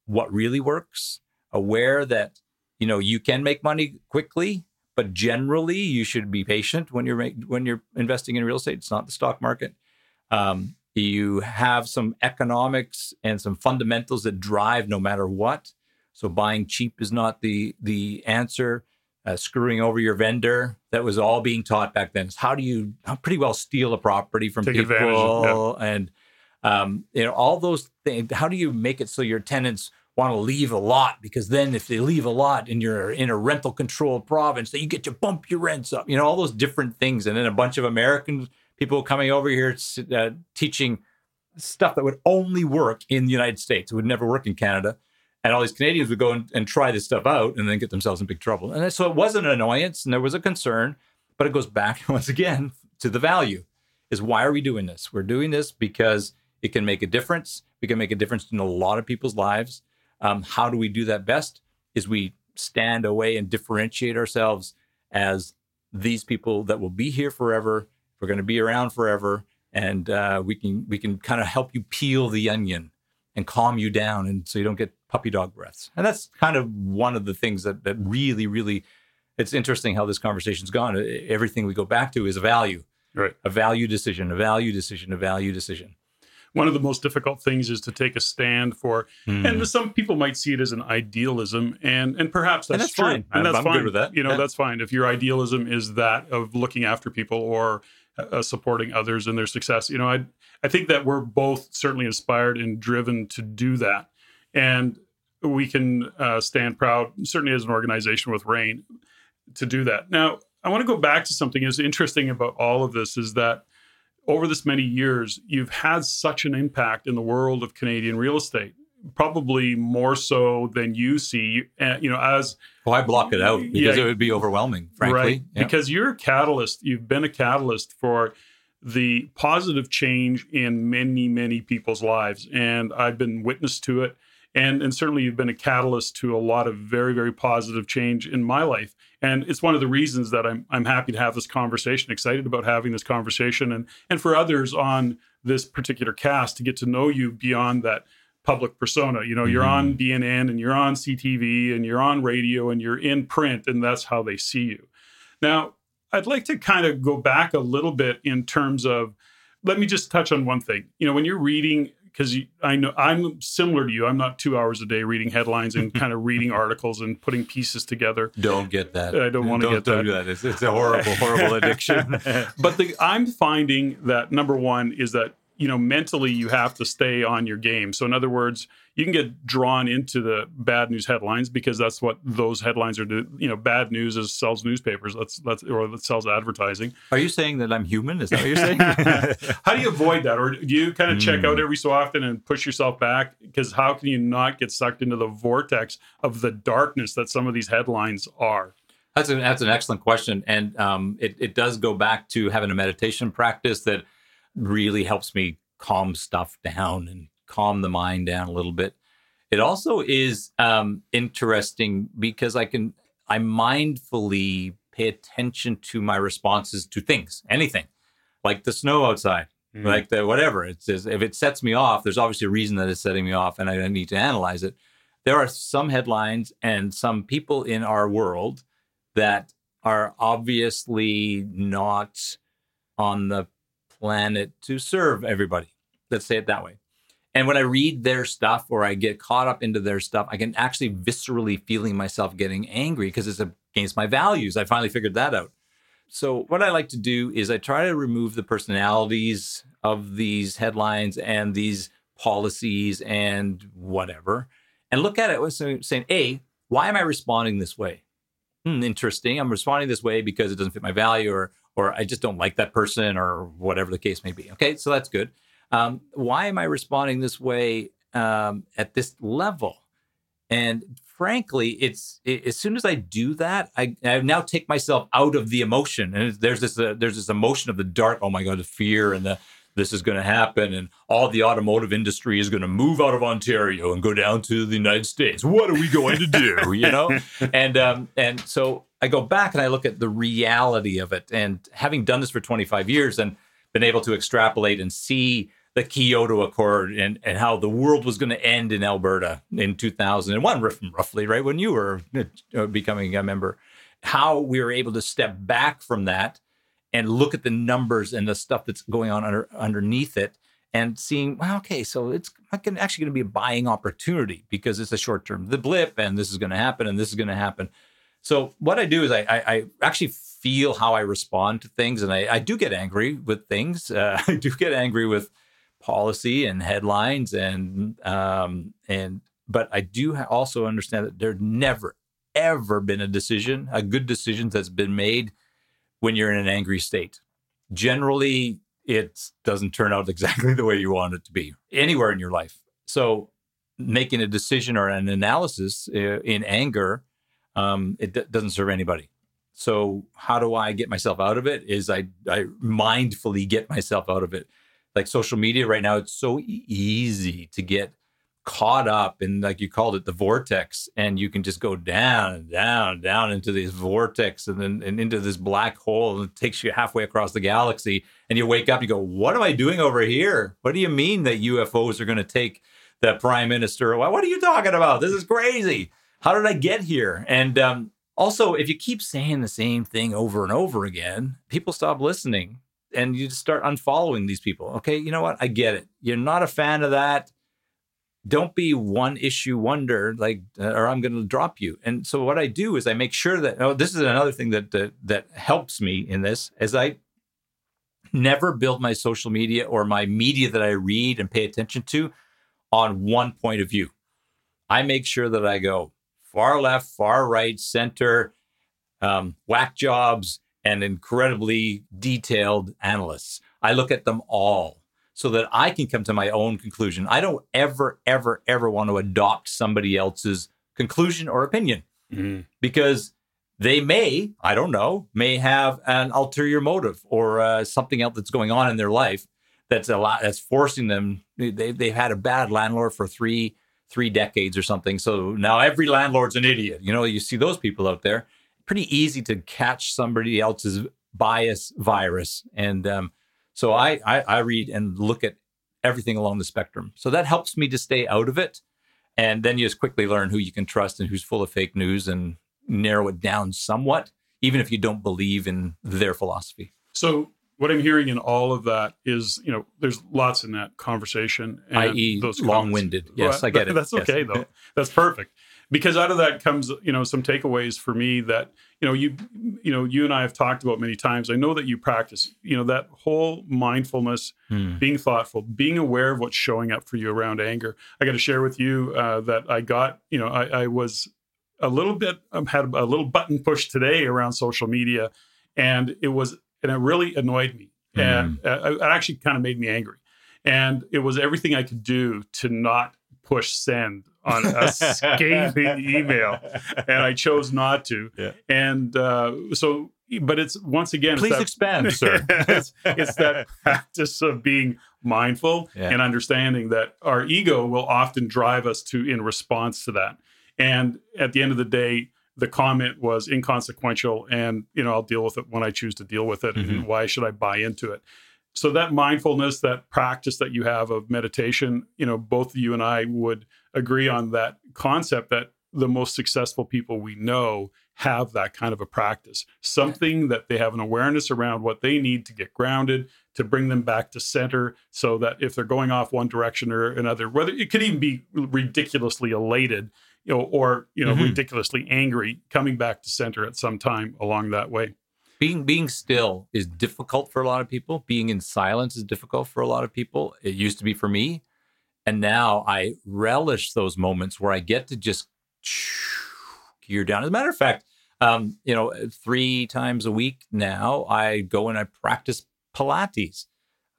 what really works, aware that you know you can make money quickly, but generally you should be patient when you're make, when you're investing in real estate. It's not the stock market. Um, you have some economics and some fundamentals that drive no matter what. So buying cheap is not the the answer. Uh, screwing over your vendor that was all being taught back then. It's how do you how pretty well steal a property from Take people of- and um, you know all those things. How do you make it so your tenants want to leave a lot? Because then if they leave a lot and you're in a rental controlled province, then you get to bump your rents up. You know all those different things, and then a bunch of American people coming over here uh, teaching stuff that would only work in the United States. It would never work in Canada. And all these Canadians would go and, and try this stuff out and then get themselves in big trouble. And so it was an annoyance and there was a concern, but it goes back once again to the value is why are we doing this? We're doing this because it can make a difference. We can make a difference in a lot of people's lives. Um, how do we do that best? Is we stand away and differentiate ourselves as these people that will be here forever. We're going to be around forever, and uh, we can we can kind of help you peel the onion and calm you down, and so you don't get puppy dog breaths. And that's kind of one of the things that that really really it's interesting how this conversation's gone. Everything we go back to is a value, Right. a value decision, a value decision, a value decision. One of the most difficult things is to take a stand for, Hmm. and some people might see it as an idealism, and and perhaps that's, And that's true, fine. and I'm- that's I'm fine. good with that. You know, Yeah. that's fine. If your idealism is that of looking after people or uh, supporting others in their success, you know, I I think that we're both certainly inspired and driven to do that, and we can uh, stand proud, certainly as an organization with REIN, to do that. Now, I want to go back to something that's interesting about all of this is that over this many years, you've had such an impact in the world of Canadian real estate, probably more so than you see. Uh, you know, as Well, I block it out because Yeah. it would be overwhelming, frankly. right, Yeah. because you're a catalyst. You've been a catalyst for the positive change in many, many people's lives, and I've been witness to it. And and certainly you've been a catalyst to a lot of very, very positive change in my life. And it's one of the reasons that I'm I'm happy to have this conversation, excited about having this conversation, and and for others on this particular cast to get to know you beyond that public persona. You know, you're on mm-hmm. BNN and you're on CTV and you're on radio and you're in print, and that's how they see you. Now, I'd like to kind of go back a little bit in terms of let me just touch on one thing. You know, when you're reading because I know I'm similar to you. I'm not two hours a day reading headlines and kind of reading articles and putting pieces together. Don't get that. I don't want to get don't that. do that. It's, it's a horrible, horrible addiction. But the, I'm finding that number one is that you know mentally you have to stay on your game. So in other words, you can get drawn into the bad news headlines because that's what those headlines are. Do, you know, bad news is sells newspapers. That's that's or that sells advertising. Are you saying that I'm human? Is that what you're saying? How do you avoid that, or do you kind of check Hmm. out every so often and push yourself back? Because how can you not get sucked into the vortex of the darkness that some of these headlines are? That's an that's an excellent question, and um, it it does go back to having a meditation practice that really helps me calm stuff down and calm the mind down a little bit. It also is um, interesting because I can I mindfully pay attention to my responses to things, anything, like the snow outside, like the whatever. It's just, if it sets me off, there's obviously a reason that it's setting me off, and I need to analyze it. There are some headlines and some people in our world that are obviously not on the planet to serve everybody. Let's say it that way. And when I read their stuff or I get caught up into their stuff, I can actually viscerally feeling myself getting angry because it's against my values. I finally figured that out. So what I like to do is I try to remove the personalities of these headlines and these policies and whatever, and look at it with saying, "A, why am I responding this way? Hmm, interesting. I'm responding this way because it doesn't fit my value, or or I just don't like that person, or whatever the case may be. Okay, so that's good. Um, why am I responding this way um, at this level? And frankly, it's it, as soon as I do that, I, I now take myself out of the emotion, and there's this uh, there's this emotion of the dark. Oh my god, the fear and the this is going to happen, and all the automotive industry is going to move out of Ontario and go down to the United States. What are we going to do? You know, and um, and so I go back and I look at the reality of it, and having done this for 25 years and been able to extrapolate and see the Kyoto Accord and, and how the world was going to end in Alberta in 2001, roughly, right when you were uh, becoming a member, how we were able to step back from that and look at the numbers and the stuff that's going on under, underneath it and seeing, well, okay, so it's actually going to be a buying opportunity because it's a short term the blip and this is going to happen and this is going to happen. So what I do is I, I, I, actually feel how I respond to things, and I, I do get angry with things. Uh, I do get angry with policy and headlines, and um, and but I do also understand that there's never ever been a decision, a good decision that's been made when you're in an angry state. Generally, it doesn't turn out exactly the way you want it to be anywhere in your life. So making a decision or an analysis uh, in anger um, it d- doesn't serve anybody. So how do I get myself out of it? Is I I mindfully get myself out of it. Like social media right now, it's so easy to get caught up in like you called it the vortex, and you can just go down down down into this vortex and then and into this black hole, and it takes you halfway across the galaxy. And you wake up, and you go, "What am I doing over here? What do you mean that UFOs are going to take the prime minister? What are you talking about? This is crazy." How did I get here? And um, also, if you keep saying the same thing over and over again, people stop listening and you just start unfollowing these people. Okay, you know what? I get it. You're not a fan of that. Don't be one issue wonder, like, uh, or I'm going to drop you. And so, what I do is I make sure that. Oh, this is another thing that that, that helps me in this, is I never build my social media or my media that I read and pay attention to on one point of view. I make sure that I go far left, far right, center, um, whack jobs, and incredibly detailed analysts. I look at them all so that I can come to my own conclusion. I don't ever, ever, ever want to adopt somebody else's conclusion or opinion Mhm. because they may, I don't know, may have an ulterior motive or uh, something else that's going on in their life that's a lot that's forcing them. They, they've had a bad landlord for three three decades or something. So now every landlord's an idiot. You know, you see those people out there. Pretty easy to catch somebody else's bias virus. And um, so I, I I read and look at everything along the spectrum. So that helps me to stay out of it. And then you just quickly learn who you can trust and who's full of fake news and narrow it down somewhat, even if you don't believe in their philosophy. So what I'm hearing in all of that is, you know, there's lots in that conversation. I.e., those long-winded. Yes, well, I get it. That's okay yes. though. That's perfect because out of that comes you know some takeaways for me that you know you you know you and I have talked about many times. I know that you practice you know that whole mindfulness, hmm. being thoughtful, being aware of what's showing up for you around anger. I got to share with you uh, that I got you know I, I was a little bit um, had a little button push today around social media, and it was and it really annoyed me, hmm. and uh, it actually kind of made me angry. And it was everything I could do to not push send on a scathing email, and I chose not to. Yeah. And uh, so, but it's once again, please that, expand, sir. it's, it's, that practice of being mindful yeah. and understanding that our ego will often drive us to in response to that. And at the end of the day, the comment was inconsequential, and you know I'll deal with it when I choose to deal with it. Mm-hmm. And why should I buy into it? So that mindfulness, that practice that you have of meditation, you know, both you and I would agree on that concept that the most successful people we know have that kind of a practice, something that they have an awareness around what they need to get grounded, to bring them back to center, so that if they're going off one direction or another, whether it could even be ridiculously elated, you know, or you know, mm-hmm. ridiculously angry, coming back to center at some time along that way being being still is difficult for a lot of people. Being in silence is difficult for a lot of people. It used to be for me, and now I relish those moments where I get to just gear down. As a matter of fact, um, you know, three times a week now I go and I practice Pilates.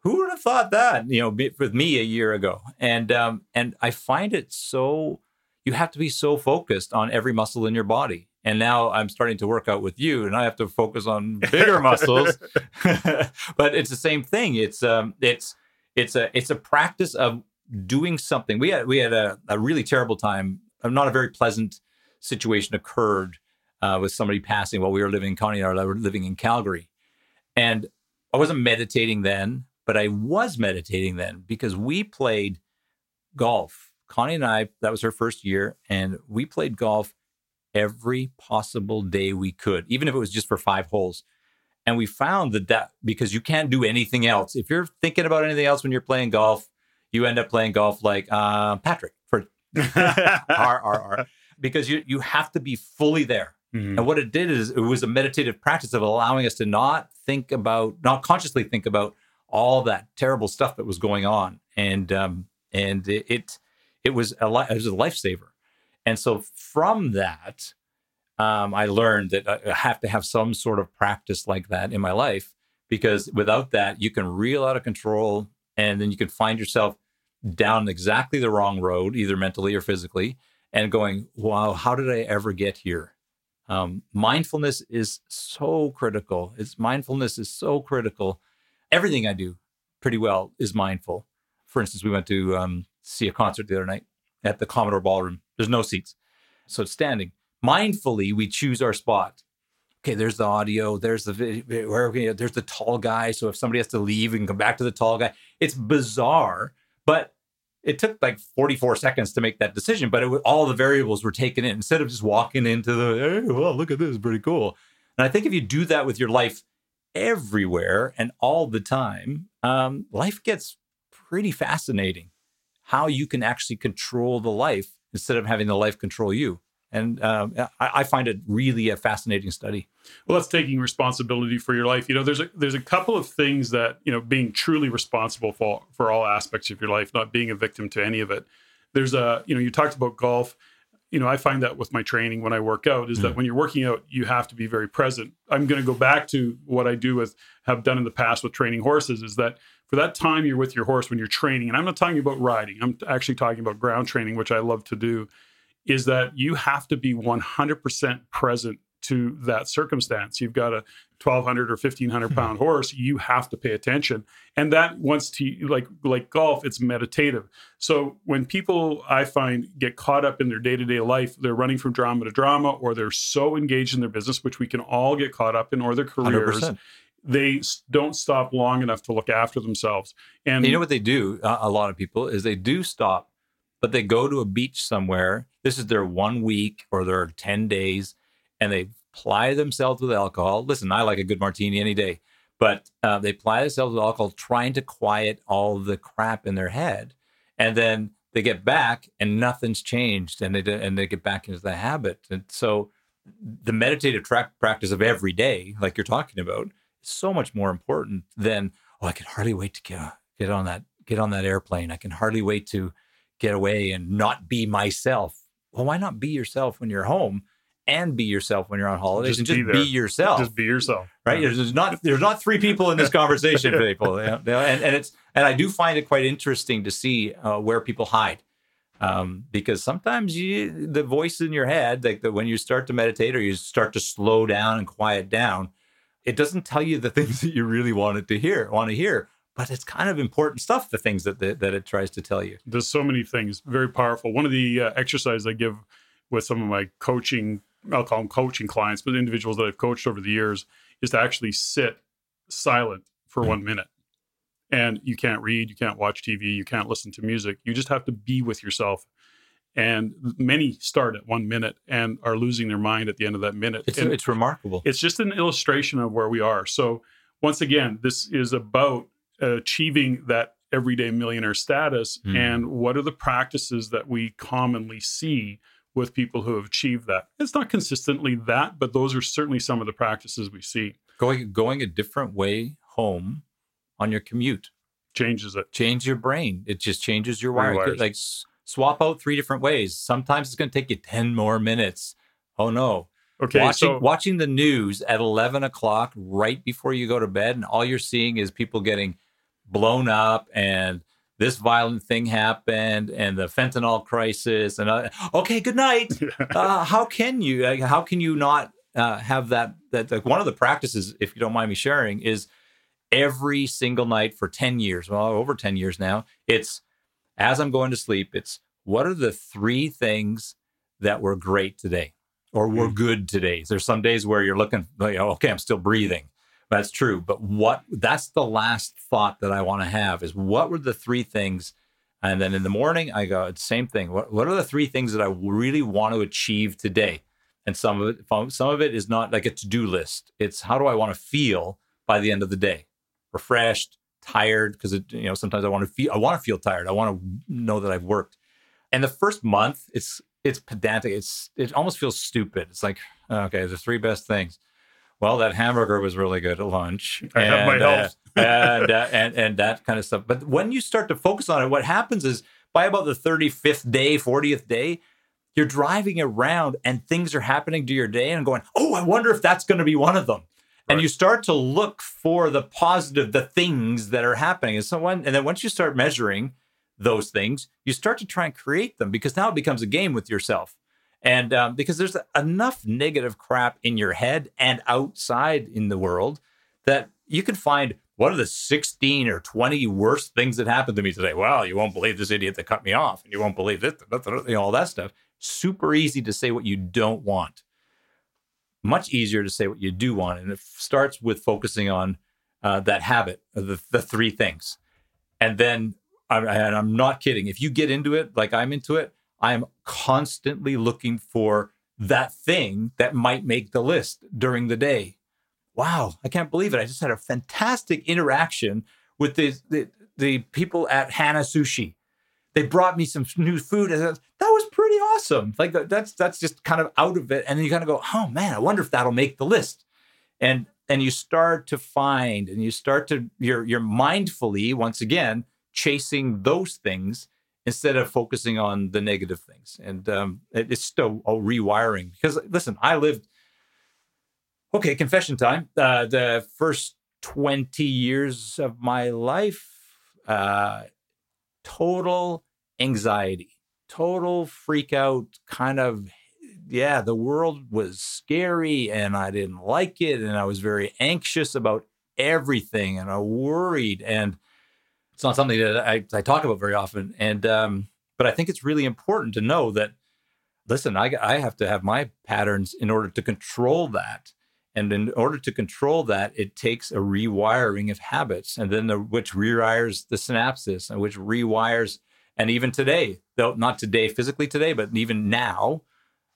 Who would have thought that? You know, with me a year ago, and um, and I find it so. You have to be so focused on every muscle in your body and now I'm starting to work out with you, and I have to focus on bigger muscles. but it's the same thing. It's um, it's it's a it's a practice of doing something. We had we had a, a really terrible time. Uh, not a very pleasant situation occurred uh, with somebody passing while we were living in Connie and I were living in Calgary, and I wasn't meditating then, but I was meditating then because we played golf. Connie and I, that was her first year, and we played golf every possible day we could, even if it was just for five holes. And we found that that because you can't do anything else. If you're thinking about anything else when you're playing golf, you end up playing golf like uh, Patrick for R R R because you you have to be fully there. Mm-hmm. And what it did is it was a meditative practice of allowing us to not think about, not consciously think about all that terrible stuff that was going on, and um, and it, it it was a li- it was a lifesaver. And so from that, um, I learned that I have to have some sort of practice like that in my life because without that, you can reel out of control and then you can find yourself down exactly the wrong road, either mentally or physically, and going, wow, how did I ever get here? Um, mindfulness is so critical. It's mindfulness is so critical. Everything I do pretty well is mindful. For instance, we went to um, see a concert the other night at the Commodore Ballroom there's no seats. So it's standing. Mindfully, we choose our spot. Okay, there's the audio, there's the video, where there's the tall guy. So if somebody has to leave, we can come back to the tall guy. It's bizarre, but it took like 44 seconds to make that decision. But it, all the variables were taken in instead of just walking into the, hey, well, look at this, pretty cool. And I think if you do that with your life everywhere and all the time, um, life gets pretty fascinating. How you can actually control the life instead of having the life control you. And um, I, I, find it really a fascinating study. Well, that's taking responsibility for your life. You know, there's a there's a couple of things that you know being truly responsible for for all aspects of your life, not being a victim to any of it. There's a you know you talked about golf. You know, I find that with my training when I work out is mm. that when you're working out, you have to be very present. I'm going to go back to what I do with have done in the past with training horses. Is that for that time you're with your horse when you're training, and I'm not talking about riding, I'm actually talking about ground training, which I love to do, is that you have to be 100% present to that circumstance. You've got a 1200 or 1500 hmm. pound horse, you have to pay attention. And that wants to like like golf, it's meditative. So when people I find get caught up in their day-to-day life, they're running from drama to drama or they're so engaged in their business, which we can all get caught up in or their careers. 100% they don't stop long enough to look after themselves. And you know what they do? A lot of people is they do stop, but they go to a beach somewhere. This is their one week or their 10 days, and they ply themselves with alcohol. Listen, I like a good martini any day, but uh, they ply themselves with alcohol, trying to quiet all the crap in their head, and then they get back and nothing's changed, and they and they get back into the habit. And so, the meditative track practice of every day, like you're talking about, is so much more important than oh, I can hardly wait to get get on that get on that airplane. I can hardly wait to get away and not be myself. Well, why not be yourself when you're home? And be yourself when you're on holidays just and just be, be, yourself. Just be yourself. Right. Yeah. There's not there's not three people in this conversation, people. You know, and, and it's and I do find it quite interesting to see uh, where people hide. Um, because sometimes you the voice in your head, like the, when you start to meditate or you start to slow down and quiet down, it doesn't tell you the things that you really wanted to hear, want to hear but it's kind of important stuff the things that the, that it tries to tell you there's so many things very powerful one of the uh, exercises i give with some of my coaching i'll call them coaching clients but individuals that i've coached over the years is to actually sit silent for mm-hmm. one minute. And you can't read you can't watch tv you can't listen to music. You just have to be with yourself. And many start at one minute and are losing their mind at the end of that minute. It's, it's remarkable. it's just an illustration of where we are. So once again this is about achieving that everyday millionaire status mm. and what are the practices that we commonly see with people who have achieved that. It's not consistently that but those are certainly some of the practices we see. Going going a different way home on your commute changes it. change your brain. It just changes your wire like swap out three different ways. Sometimes it's going to take you 10 more minutes. Oh no. Okay, watching so, watching the news at eleven o'clock right before you go to bed, and all you're seeing is people getting blown up and this violent thing happened and the fentanyl crisis and uh, okay good night. Uh, how can you like, how can you not uh, have that that like one of the practices if you don't mind me sharing is every single night for 10 years well over 10 years now it's as i'm going to sleep it's what are the three things that were great today or were mm. good today? There's some days where you're looking like okay i'm still breathing that's true. But what that's the last thought that I want to have is what were the three things? And then in the morning, I go, same thing. What, what are the three things that I really want to achieve today? And some of it, some of it is not like a to-do list. It's how do I want to feel by the end of the day? Refreshed, tired, because you know sometimes I want to feel I want to feel tired. I want to know that I've worked. And the first month, it's it's pedantic. It's it almost feels stupid. It's like okay, the three best things well, that hamburger was really good at lunch. I and, have my health. Uh, and, uh, and, and that kind of stuff. But when you start to focus on it, what happens is by about the 35th day, 40th day, you're driving around and things are happening to your day and going, oh, I wonder if that's going to be one of them. Right. And you start to look for the positive, the things that are happening. And so when, and then once you start measuring those things, you start to try and create them because now it becomes a game with yourself. And um, because there's enough negative crap in your head and outside in the world that you can find what are the 16 or 20 worst things that happened to me today? Well, you won't believe this idiot that cut me off, and you won't believe this, all that stuff. Super easy to say what you don't want. Much easier to say what you do want. And it starts with focusing on uh, that habit the, the three things. And then, and I'm not kidding, if you get into it like I'm into it, I'm constantly looking for that thing that might make the list during the day. Wow, I can't believe it. I just had a fantastic interaction with the, the, the people at Hana Sushi. They brought me some new food and that was pretty awesome. Like that's that's just kind of out of it. And then you kind of go, oh man, I wonder if that'll make the list. And and you start to find and you start to you're you're mindfully once again chasing those things instead of focusing on the negative things. And um, it, it's still a rewiring because listen, I lived. Okay, confession time. Uh, the first twenty years of my life, uh, total anxiety, total freak out, kind of. Yeah, the world was scary and I didn't like it. And I was very anxious about everything and I worried. And it's not something that I, I talk about very often. And um, but I think it's really important to know that listen, I I have to have my patterns in order to control that. And in order to control that, it takes a rewiring of habits, and then the, which rewires the synapses, and which rewires, and even today, though not today physically today, but even now,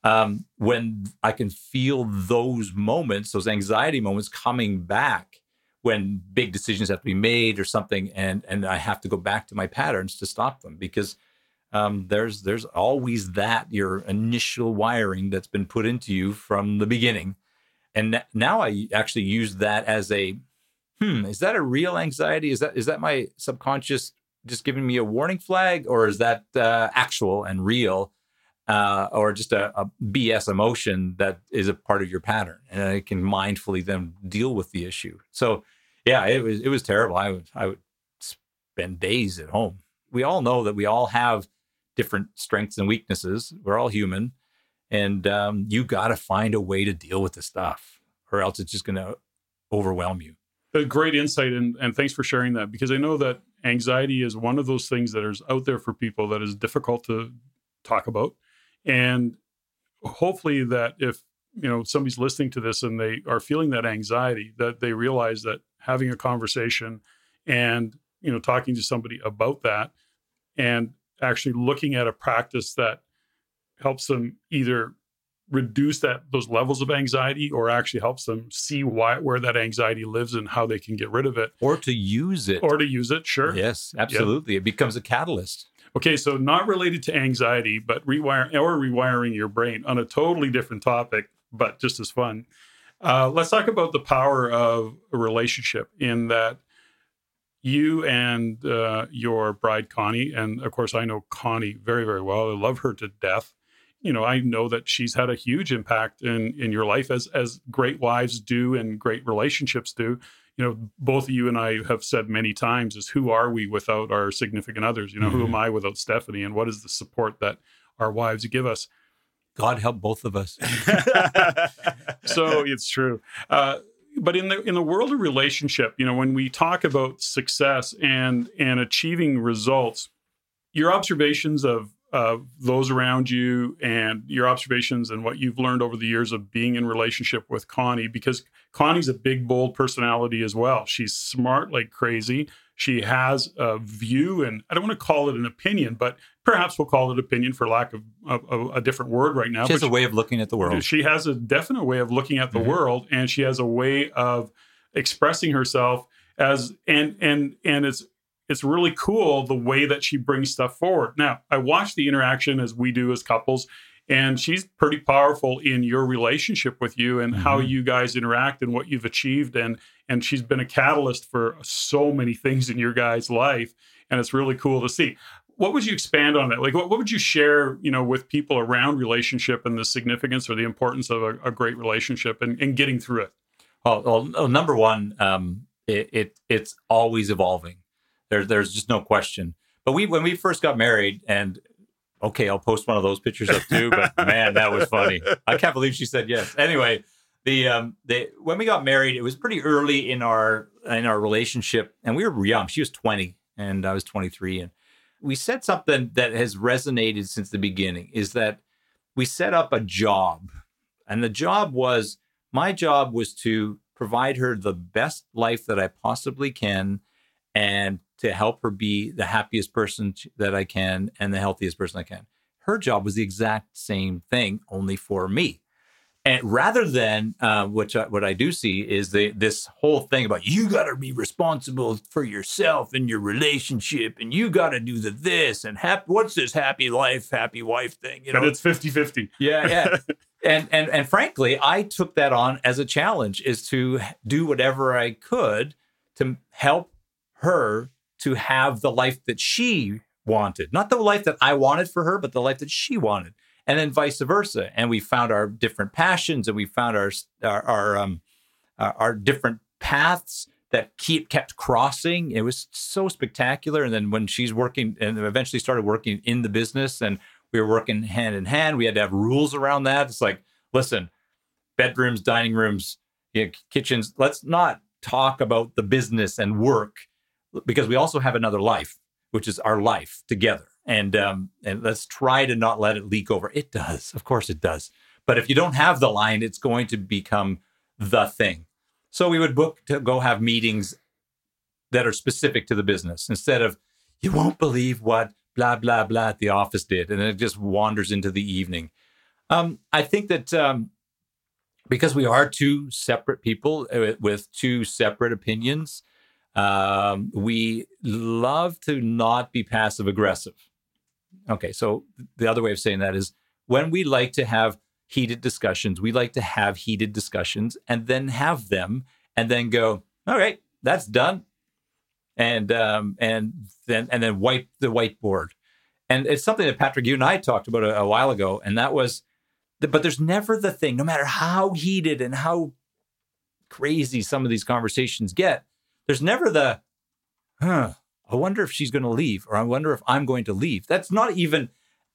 um, when I can feel those moments, those anxiety moments coming back, when big decisions have to be made or something, and and I have to go back to my patterns to stop them because um, there's there's always that your initial wiring that's been put into you from the beginning, and now I actually use that as a hmm is that a real anxiety? Is that is that my subconscious just giving me a warning flag or is that uh, actual and real uh, or just a, a, BS emotion that is a part of your pattern, and I can mindfully then deal with the issue. So, yeah, it was it was terrible. I would I would spend days at home. We all know that we all have different strengths and weaknesses. We're all human, and um, you got to find a way to deal with the stuff, or else it's just going to overwhelm you. A great insight, and, and thanks for sharing that because I know that anxiety is one of those things that is out there for people that is difficult to talk about and hopefully that if you know somebody's listening to this and they are feeling that anxiety that they realize that having a conversation and you know talking to somebody about that and actually looking at a practice that helps them either reduce that those levels of anxiety or actually helps them see why where that anxiety lives and how they can get rid of it. Or to use it. Or to use it sure. Yes absolutely. It becomes a catalyst Okay, so not related to anxiety, but rewire or rewiring your brain on a totally different topic, but just as fun. Uh, let's talk about the power of a relationship in that you and uh, your bride Connie, and of course I know Connie very very well. I love her to death. You know, I know that she's had a huge impact in in your life as as great wives do and great relationships do you know, both of you and I have said many times is who are we without our significant others? You know, mm-hmm. who am I without Stephanie? And what is the support that our wives give us? God help both of us. so it's true. Uh, but in the in the world of relationship, you know, when we talk about success and and achieving results, your observations of of those around you and your observations and what you've learned over the years of being in relationship with Connie because Connie's a big bold personality as well. She's smart like crazy. She has a view and I don't want to call it an opinion, but perhaps we'll call it opinion for lack of, of, a different word right now. She has a way of looking at the world. She has a definite way of looking at the mm-hmm. world and she has a way of expressing herself as and and and it's it's really cool the way that she brings stuff forward. Now, I watch the interaction as we do as couples, and she's pretty powerful in your relationship with you and mm-hmm. how you guys interact and what you've achieved. And and she's been a catalyst for so many things in your guys' life, and it's really cool to see. What would you expand on that? Like, what, what would you share, you know, with people around relationship and the significance or the importance of a, a great relationship and, and getting through it? Well, well number one, um, it, it it's always evolving there, there's just no question. But we when we first got married, and okay, I'll post one of those pictures up too. But man, that was funny. I can't believe she said yes. Anyway, the um the when we got married, it was pretty early in our in our relationship, and we were young. She was 20, and I was 23, and we said something that has resonated since the beginning. Is that we set up a job, and the job was my job was to provide her the best life that I possibly can and to help her be the happiest person that I can and the healthiest person I can. Her job was the exact same thing, only for me. And rather than uh, which I, what I do see is the this whole thing about you got to be responsible for yourself and your relationship, and you got to do the this and happy. What's this happy life, happy wife thing? You know, but it's 50-50. Yeah, yeah. and and and frankly, I took that on as a challenge: is to do whatever I could to help her to have the life that she wanted, not the life that I wanted for her, but the life that she wanted, and then vice versa. And we found our different passions, and we found our our our, um, our different paths that keep kept crossing. It was so spectacular. And then when she's working, and eventually started working in the business, and we were working hand in hand, we had to have rules around that. It's like, listen, bedrooms, dining rooms, you know, kitchens. Let's not talk about the business and work because we also have another life, which is our life together. And um, and let's try to not let it leak over. It does, of course, it does. But if you don't have the line, it's going to become the thing. So we would book to go have meetings that are specific to the business instead of you won't believe what blah blah blah at the office did, and it just wanders into the evening. Um, I think that um, because we are two separate people uh, with two separate opinions. Um, we love to not be passive aggressive. Okay, so the other way of saying that is when we like to have heated discussions, we like to have heated discussions and then have them and then go, all right, that's done. And um, and then and then wipe the whiteboard. And it's something that Patrick, you and I talked about a, a while ago, and that was but there's never the thing, no matter how heated and how crazy some of these conversations get, there's never the, huh, I wonder if she's going to leave or I wonder if I'm going to leave. That's not even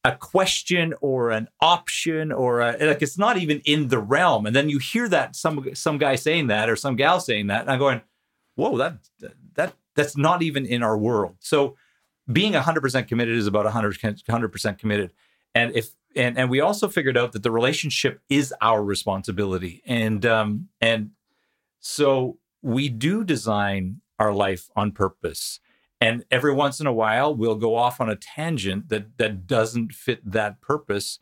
a question or an option or a, like it's not even in the realm. And then you hear that some some guy saying that or some gal saying that, and I'm going, whoa, that that that's not even in our world. So being 100% committed is about 100 100% committed. And if and and we also figured out that the relationship is our responsibility and um and so we do design our life on purpose. And every once in a while we'll go off on a tangent that that doesn't fit that purpose.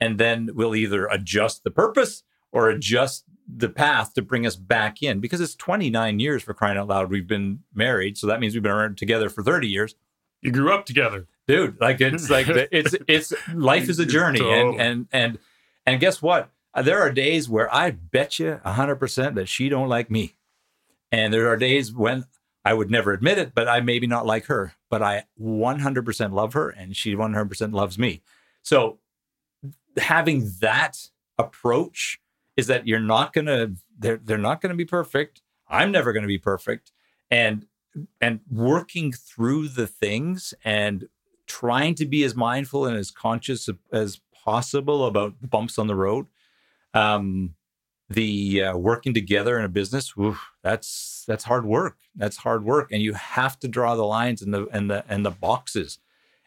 And then we'll either adjust the purpose or adjust the path to bring us back in. Because it's 29 years for crying out loud we've been married. So that means we've been together for 30 years. You grew up together. Dude. Like it's like it's it's life is a journey, and and and and guess what? There are days where I bet you hundred percent that she don't like me, and there are days when I would never admit it, but I maybe not like her, but I one hundred percent love her, and she one hundred percent loves me. So having that approach is that you're not gonna they're they're not gonna be perfect. I'm never gonna be perfect, and and working through the things and trying to be as mindful and as conscious as possible about bumps on the road. Um, the uh, working together in a business, that's that's hard work. That's hard work, and you have to draw the lines and the and the and the boxes,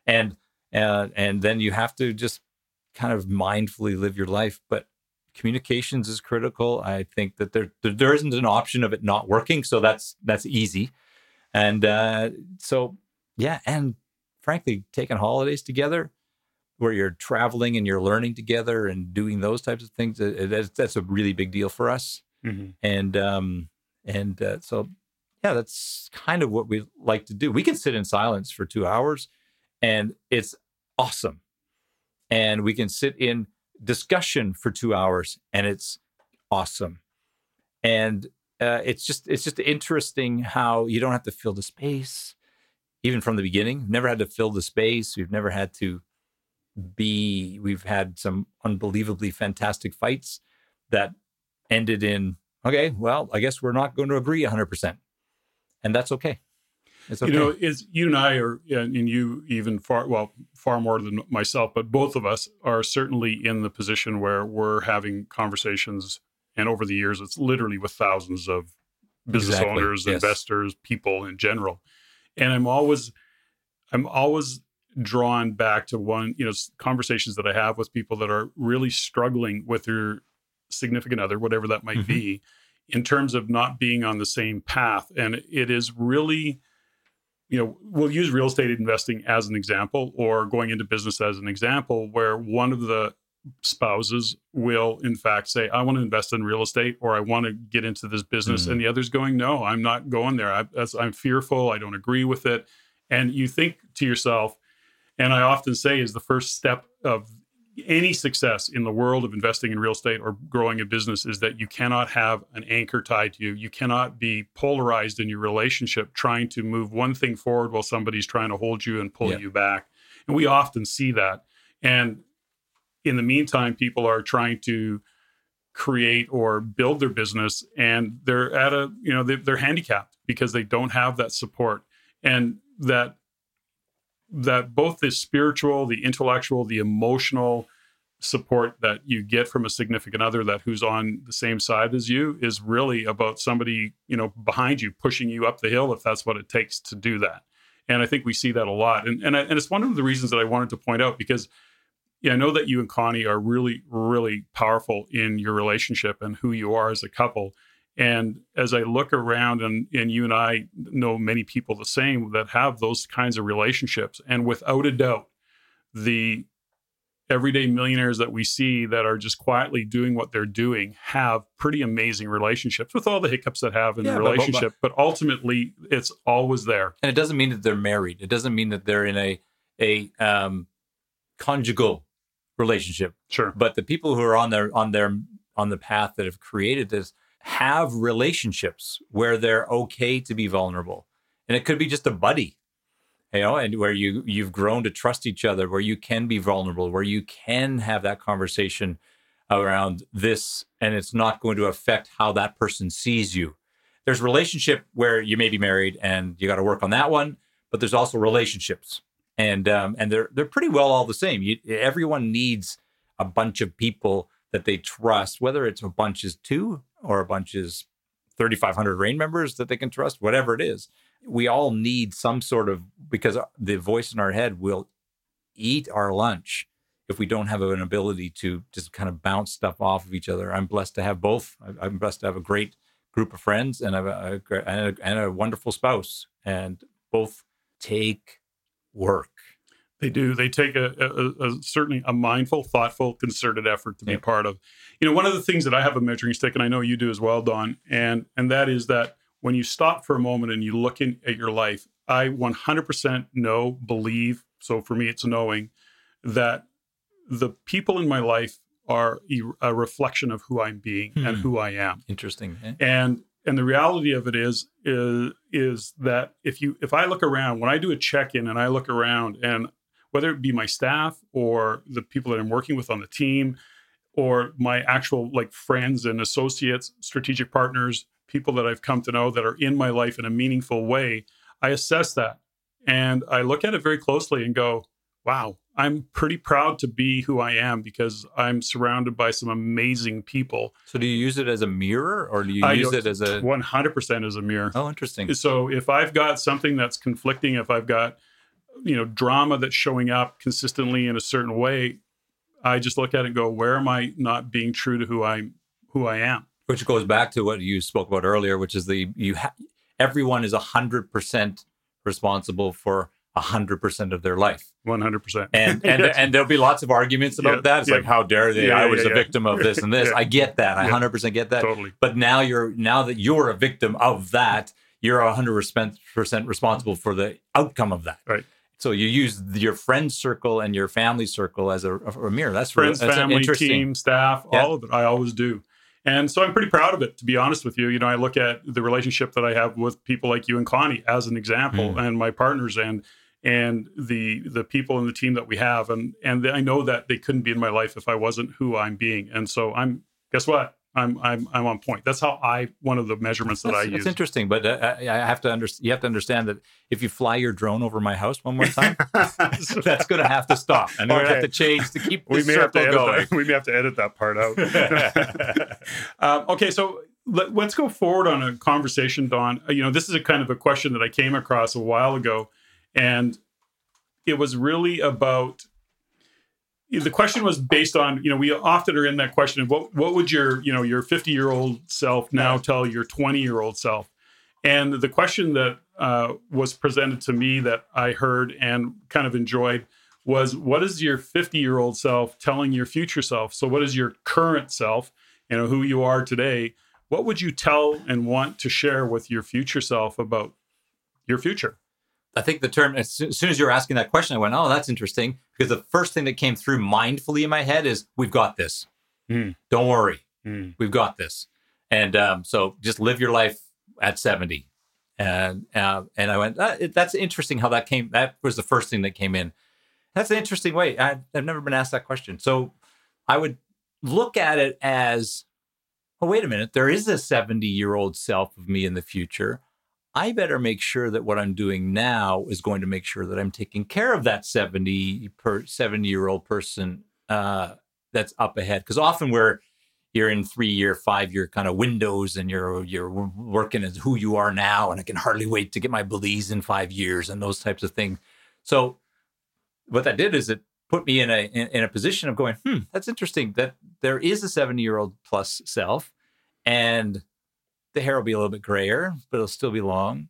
and uh, and then you have to just kind of mindfully live your life. But communications is critical. I think that there there, there isn't an option of it not working, so that's that's easy, and uh, so yeah, and frankly, taking holidays together where you're traveling and you're learning together and doing those types of things, that's, that's a really big deal for us. Mm-hmm. And, um, and uh, so, yeah, that's kind of what we like to do. We can sit in silence for two hours and it's awesome. And we can sit in discussion for two hours and it's awesome. And uh, it's just it's just interesting how you don't have to fill the space even from the beginning. Never had to fill the space. We've never had to be. We've had some unbelievably fantastic fights that ended in okay. Well, I guess we're not going to agree 100, percent and that's okay. It's okay. You know, is you and I are, and you even far well, far more than myself, but both of us are certainly in the position where we're having conversations, and over the years, it's literally with thousands of business exactly. owners, yes. investors, people in general and i'm always i'm always drawn back to one you know conversations that i have with people that are really struggling with their significant other whatever that might mm-hmm. be in terms of not being on the same path and it is really you know we'll use real estate investing as an example or going into business as an example where one of the spouses will in fact say i want to invest in real estate or i want to get into this business mm-hmm. and the other's going no i'm not going there I, i'm fearful i don't agree with it and you think to yourself and i often say is the first step of any success in the world of investing in real estate or growing a business is that you cannot have an anchor tied to you you cannot be polarized in your relationship trying to move one thing forward while somebody's trying to hold you and pull yeah. you back and we often see that and in the meantime, people are trying to create or build their business and they're at a, you know, they're handicapped because they don't have that support. And that, that both the spiritual, the intellectual, the emotional support that you get from a significant other that who's on the same side as you is really about somebody, you know, behind you, pushing you up the hill if that's what it takes to do that. And I think we see that a lot. And, and, I, and it's one of the reasons that I wanted to point out because yeah, I know that you and Connie are really, really powerful in your relationship and who you are as a couple. And as I look around, and, and you and I know many people the same that have those kinds of relationships. And without a doubt, the everyday millionaires that we see that are just quietly doing what they're doing have pretty amazing relationships with all the hiccups that have in Yeah, the but- but- relationship. But, ultimately, it's always there. and it doesn't mean that they're married. It doesn't mean that they're in a a um, conjugal relationship. Sure. But the people who are on their on their on the path that have created this have relationships where they're okay to be vulnerable, and it could be just a buddy, you know, and where you you've grown to trust each other, where you can be vulnerable, where you can have that conversation around this, and it's not going to affect how that person sees you. There's relationship where you may be married and you got to work on that one, but there's also relationships, and um, and they're they're pretty well all the same. You, everyone needs a bunch of people that they trust, whether it's a bunch is two or a bunch is 3,500 REIN members that they can trust, whatever it is. We all need some sort of, because the voice in our head will eat our lunch if we don't have an ability to just kind of bounce stuff off of each other. I'm blessed to have both. I'm blessed to have a great group of friends and a, and a, and a wonderful spouse, and both take work. They do. They take a, a, a certainly a mindful, thoughtful, concerted effort to be part of. You know, one of the things that I have a measuring stick, and I know you do as well, Don, and and that is that when you stop for a moment and you look in, at your life, I 100% know, believe. So for me, it's knowing that the people in my life are a reflection of who I'm being and Hmm. who I am Interesting. eh? and and the reality of it is is is that if you if i look around when i do a check-in and i look around and whether it be my staff or the people that i'm working with on the team or my actual like friends and associates strategic partners people that i've come to know that are in my life in a meaningful way i assess that. And i look at it very closely and go wow i'm pretty proud to be who i am because i'm surrounded by some amazing people. So do you use it as a mirror or do you I use it as a 100% as a mirror. Oh, interesting. so if I've got something that's conflicting, if I've got you know drama that's showing up consistently in a certain way, I just look at it and go, where am I not being true to who I who I am? Which goes back to what you spoke about earlier, which is the you ha- everyone is 100% responsible for 100% of their life. 100%. And and Yes. and there'll be lots of arguments about Yeah, that. It's yeah. like how dare they? Yeah, I was a victim of this and this. I get that. I Yeah. 100% get that. totally. But now you're now that you're a victim of that, you're 100% responsible for the outcome of that. Right. So you use your friend circle and your family circle as a, a mirror. That's Friends, that's family, team, staff, Yeah. all of it. I always do. And so I'm pretty proud of it, to be honest with you. You know, I look at the relationship that I have with people like you and Connie as an example, Mm. and my partners and and the the people in the team that we have, and and I know that they couldn't be in my life if I wasn't who I'm being. And so I'm guess what? I'm I'm I'm on point. That's how I one of the measurements that That's, I that's use. interesting, but uh, I I have to understand. You have to understand that if you fly your drone over my house one more time, that's going to have to stop, and we're going to have to change to keep we the may have to circle going. that, we may have to edit that part out. um, okay, so let, us go forward on a conversation, Don. Uh, You know, this is a kind of a question that I came across a while ago, and it was really about. The question was based on, you know, we often are in that question of what what would your, you know, your 50 year old self now tell your 20 year old self? And the question that uh, was presented to me that I heard and kind of enjoyed was what is your 50 year old self telling your future self? So, what is your current self, you know, who you are today? What would you tell and want to share with your future self about your future? I think the term, as soon as you were asking that question, I went, oh, that's interesting. Because the first thing that came through mindfully in my head is, we've got this. Hmm. Don't worry. Hmm. We've got this. And um, so just live your life at 70. And uh, and I went, "That- that's interesting how that came. That was the first thing that came in. That's an interesting way. I, I've never been asked that question. So I would look at it as, oh, wait a minute. There is a 70 year old self of me in the future. I better make sure that what I'm doing now is going to make sure that I'm taking care of that 70 per 70 year old person uh, that's up ahead. Because often we're you're in three year, five year kind of windows, and you're you're working as who you are now, and I can hardly wait to get my Belize in five years, and those types of things. So, what that did is it put me in a in, in a position of going, hmm, that's interesting. That there is a 70 year old plus self, and the hair will be a little bit grayer, but it'll still be long.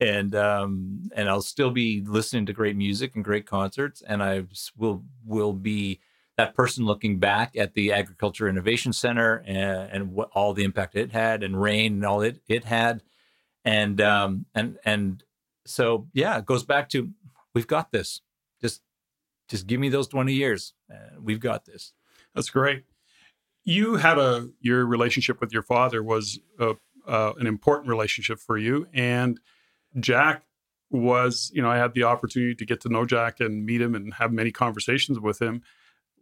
And um, and I'll still be listening to great music and great concerts, and I will will be that person looking back at the Agriculture Innovation Center and, and what all the impact it had, and REIN and all it it had, and um, and and so yeah, it goes back to we've got this. Just just give me those twenty years, we've got this. That's great. You had a your relationship with your father was a, uh, an important relationship for you, and Jack was you know I had the opportunity to get to know Jack and meet him and have many conversations with him.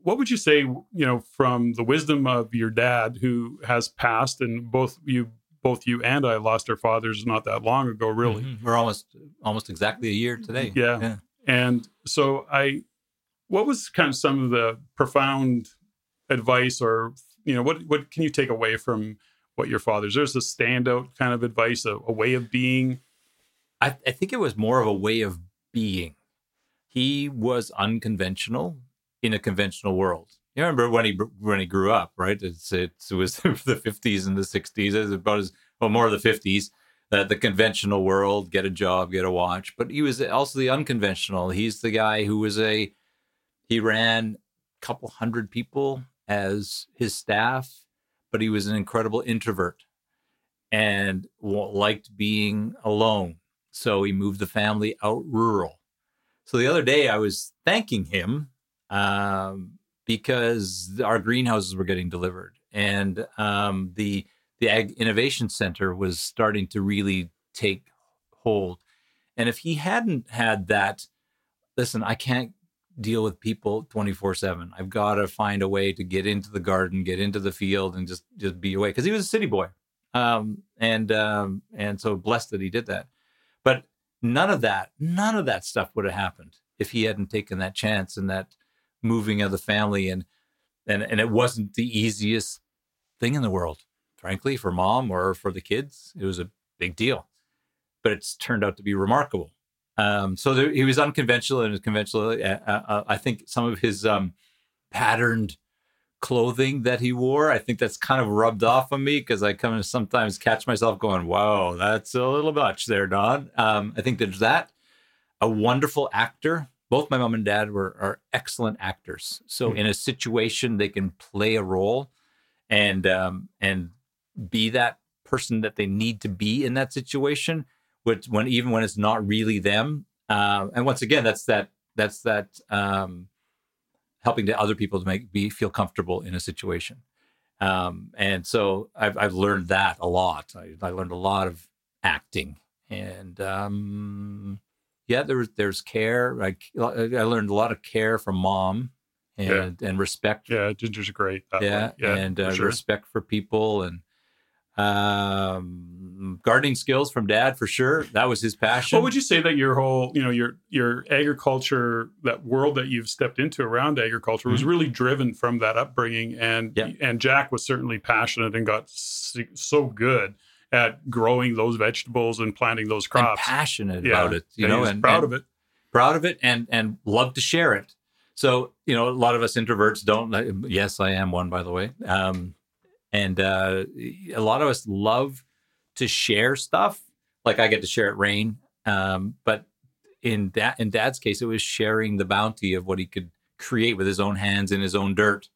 What would you say you know from the wisdom of your dad who has passed and both you both you and I lost our fathers not that long ago really? Mm-hmm. we're almost almost exactly a year today. Yeah. yeah. And so I what was kind of some of the profound advice or you know what what can you take away from what your father's there's a standout kind of advice a, a way of being I, I think it was more of a way of being he was unconventional in a conventional world. You remember when he when he grew up, right? It's, it's it was the fifties and the sixties. It's about as well more of the fifties. Uh, the conventional world, get a job, get a watch. But he was also the unconventional. He's the guy who was a he ran a couple hundred people as his staff, but he was an incredible introvert and liked being alone. So he moved the family out rural. So the other day I was thanking him um, because our greenhouses were getting delivered, and um, the the Ag Innovation Center was starting to really take hold. And if he hadn't had that, listen, I can't deal with people 24 7 i've got to find a way to get into the garden get into the field and just just be away because he was a city boy. Um, and um, and so blessed that he did that. But none of that none of that stuff would have happened if he hadn't taken that chance and that moving of the family and and and it wasn't the easiest thing in the world frankly for mom or for the kids. It was a big deal. But it's turned out to be remarkable um, so there, he was unconventional and conventional uh, uh, uh, i think some of his um, patterned clothing that he wore i think that's kind of rubbed off on me because i kind of sometimes catch myself going wow that's a little much there don um, i think there's that a wonderful actor both my mom and dad were are excellent actors. So mm-hmm. in a situation, they can play a role and um, and be that person that they need to be in that situation. Which when even when it's not really them. Uh, and once again, that's that that's that um, helping to other people to make be feel comfortable in a situation. Um, and so I've, I've learned that a lot. I, I learned a lot of acting and um, yeah, there's there's care. I I learned a lot of care from mom and yeah. and respect. Yeah, Ginger's great. yeah, yeah, and uh, sure. respect for people and um gardening skills from dad for sure that was his passion what would you say that your whole you know your your agriculture that world that you've stepped into around agriculture was mm-hmm. really driven from that upbringing and yeah. and jack was certainly passionate and got so good at growing those vegetables and planting those crops. And passionate yeah. about it, you know, and proud and of it, proud of it, and and love to share it. So you know, a lot of us introverts don't. Yes, I am one, by the way. Um, and uh, a lot of us love to share stuff. Like I get to share at REIN, um, but in that in Dad's case, it was sharing the bounty of what he could create with his own hands in his own dirt,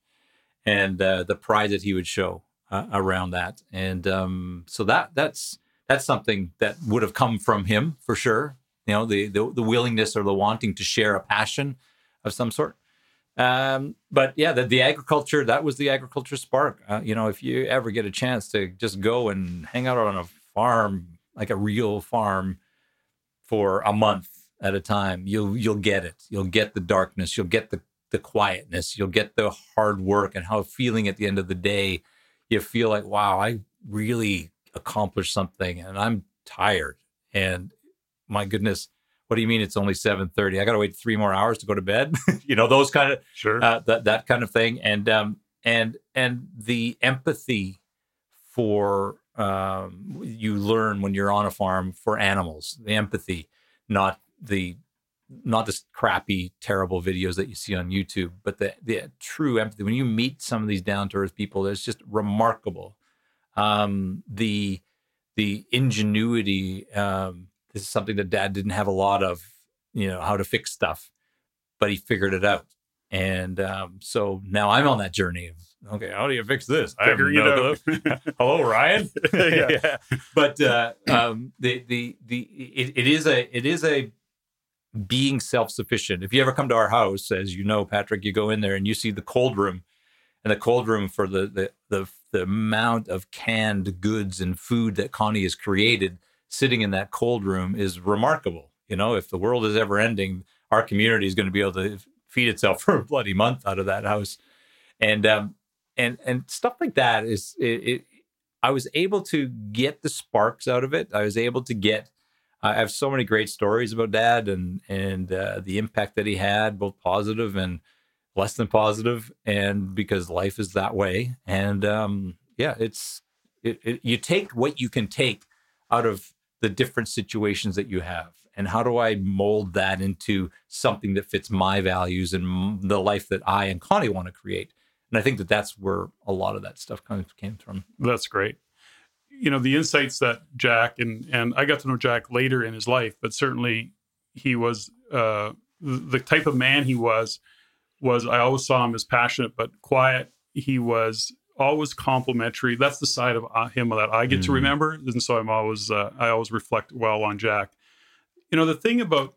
and uh, the pride that he would show uh, around that. And um, so that that's that's something that would have come from him for sure. You know, the, the, the willingness or the wanting to share a passion of some sort. Um, but yeah, the, the agriculture that was the agriculture spark. Uh, you know, if you ever get a chance to just go and hang out on a farm, like a real farm, for a month at a time, you'll you'll get it. You'll get the darkness. You'll get the the quietness. You'll get the hard work and how feeling at the end of the day you feel like, wow, I really accomplished something and I'm tired. And my goodness, what do you mean it's only 7:30? I got to wait 3 more hours to go to bed. you know, those kind of sure. Uh, that that kind of thing and um and and the empathy for um you learn when you're on a farm for animals, the empathy, not the not the crappy, terrible videos that you see on YouTube, but the, the true empathy. When you meet some of these down to earth people, it's just remarkable. Um, the the ingenuity. Um, this is something that Dad didn't have a lot of. You know how to fix stuff, but he figured it out, And um, so now I'm on that journey of okay, how do you fix this? I Figuring no it out. Hello, Ryan. yeah. yeah. But uh, um, the the the it, it is a it is a being self sufficient. If you ever come to our house, as you know, Patrick, you go in there and you see the cold room, and the cold room for the the the, the amount of canned goods and food that Connie has created sitting in that cold room is remarkable. You know, if the world is ever ending, our community is going to be able to feed itself for a bloody month out of that house, and um, and and stuff like that is it, it I was able to get the sparks out of it. I was able to get. I have so many great stories about Dad and and uh, the impact that he had, both positive and less than positive, and because life is that way. And um, yeah, it's it, it, you take what you can take out of the different situations that you have and how do i mold that into something that fits my values and the life that i and connie want to create? And i think that that's where a lot of that stuff kind of came from. That's great. You know the insights that jack and and i got to know jack later in his life but certainly he was uh the type of man he was was i always saw him as passionate but quiet. He was always complimentary. That's the side of uh, him that I get mm. to remember, and so I'm always uh, I always reflect well on Jack. You know, the thing about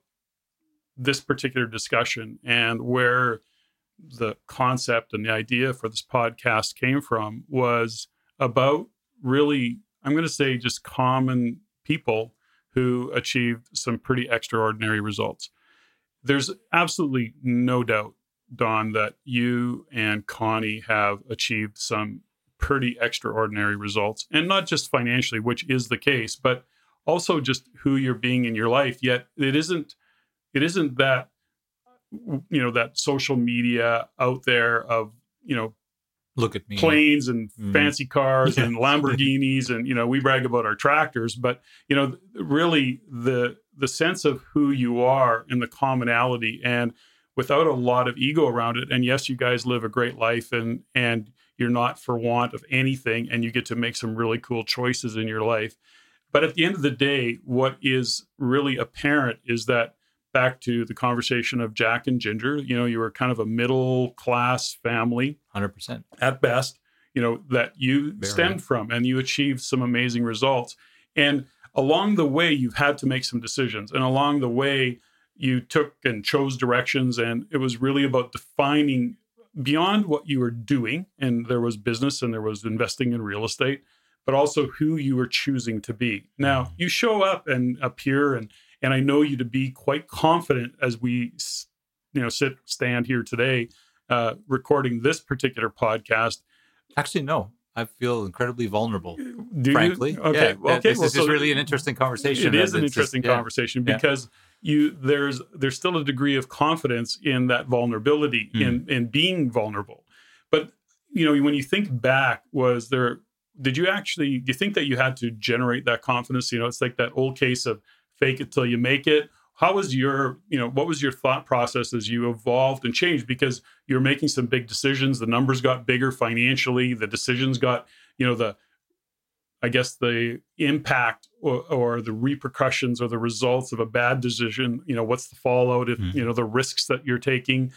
this particular discussion and where the concept and the idea for this podcast came from was about really, I'm going to say, just common people who achieved some pretty extraordinary results. There's absolutely no doubt Don, that you and Connie have achieved some pretty extraordinary results, and not just financially, which is the case, but also just who you're being in your life. Yet it isn't, it isn't that, you know, that social media out there of you know look at me planes and mm. fancy cars and lamborghinis and you know we brag about our tractors but you know really the the sense of who you are and the commonality and without a lot of ego around it. And yes, you guys live a great life and and you're not for want of anything and you get to make some really cool choices in your life. But at the end of the day, what is really apparent is that back to the conversation of Jack and Ginger, you know, you were kind of a middle class family, 100% at best, you know, that you Very stemmed right. from and you achieved some amazing results. And along the way, you've had to make some decisions. And along the way, you took and chose directions and it was really about defining beyond what you were doing and there was business and there was investing in real estate but also who you were choosing to be now mm-hmm. you show up and appear and and i know you to be quite confident as we you know sit stand here today uh recording this particular podcast actually no I feel incredibly vulnerable. Do frankly, you? okay. Yeah, okay. This, well, is so really an interesting conversation. It is an interesting conversation yeah. You there's there's still a degree of confidence in that vulnerability mm. in in being vulnerable. But you know when you think back was there did you actually do you think that you had to generate that confidence? You know it's like that old case of fake it till you make it. How was your you know what was your thought process as you evolved and changed? Because you're making some big decisions. The numbers got bigger financially. The decisions got you know the I guess the impact or, or, the repercussions or the results of a bad decision. You know, what's the fallout? If mm. you know the risks that you're taking.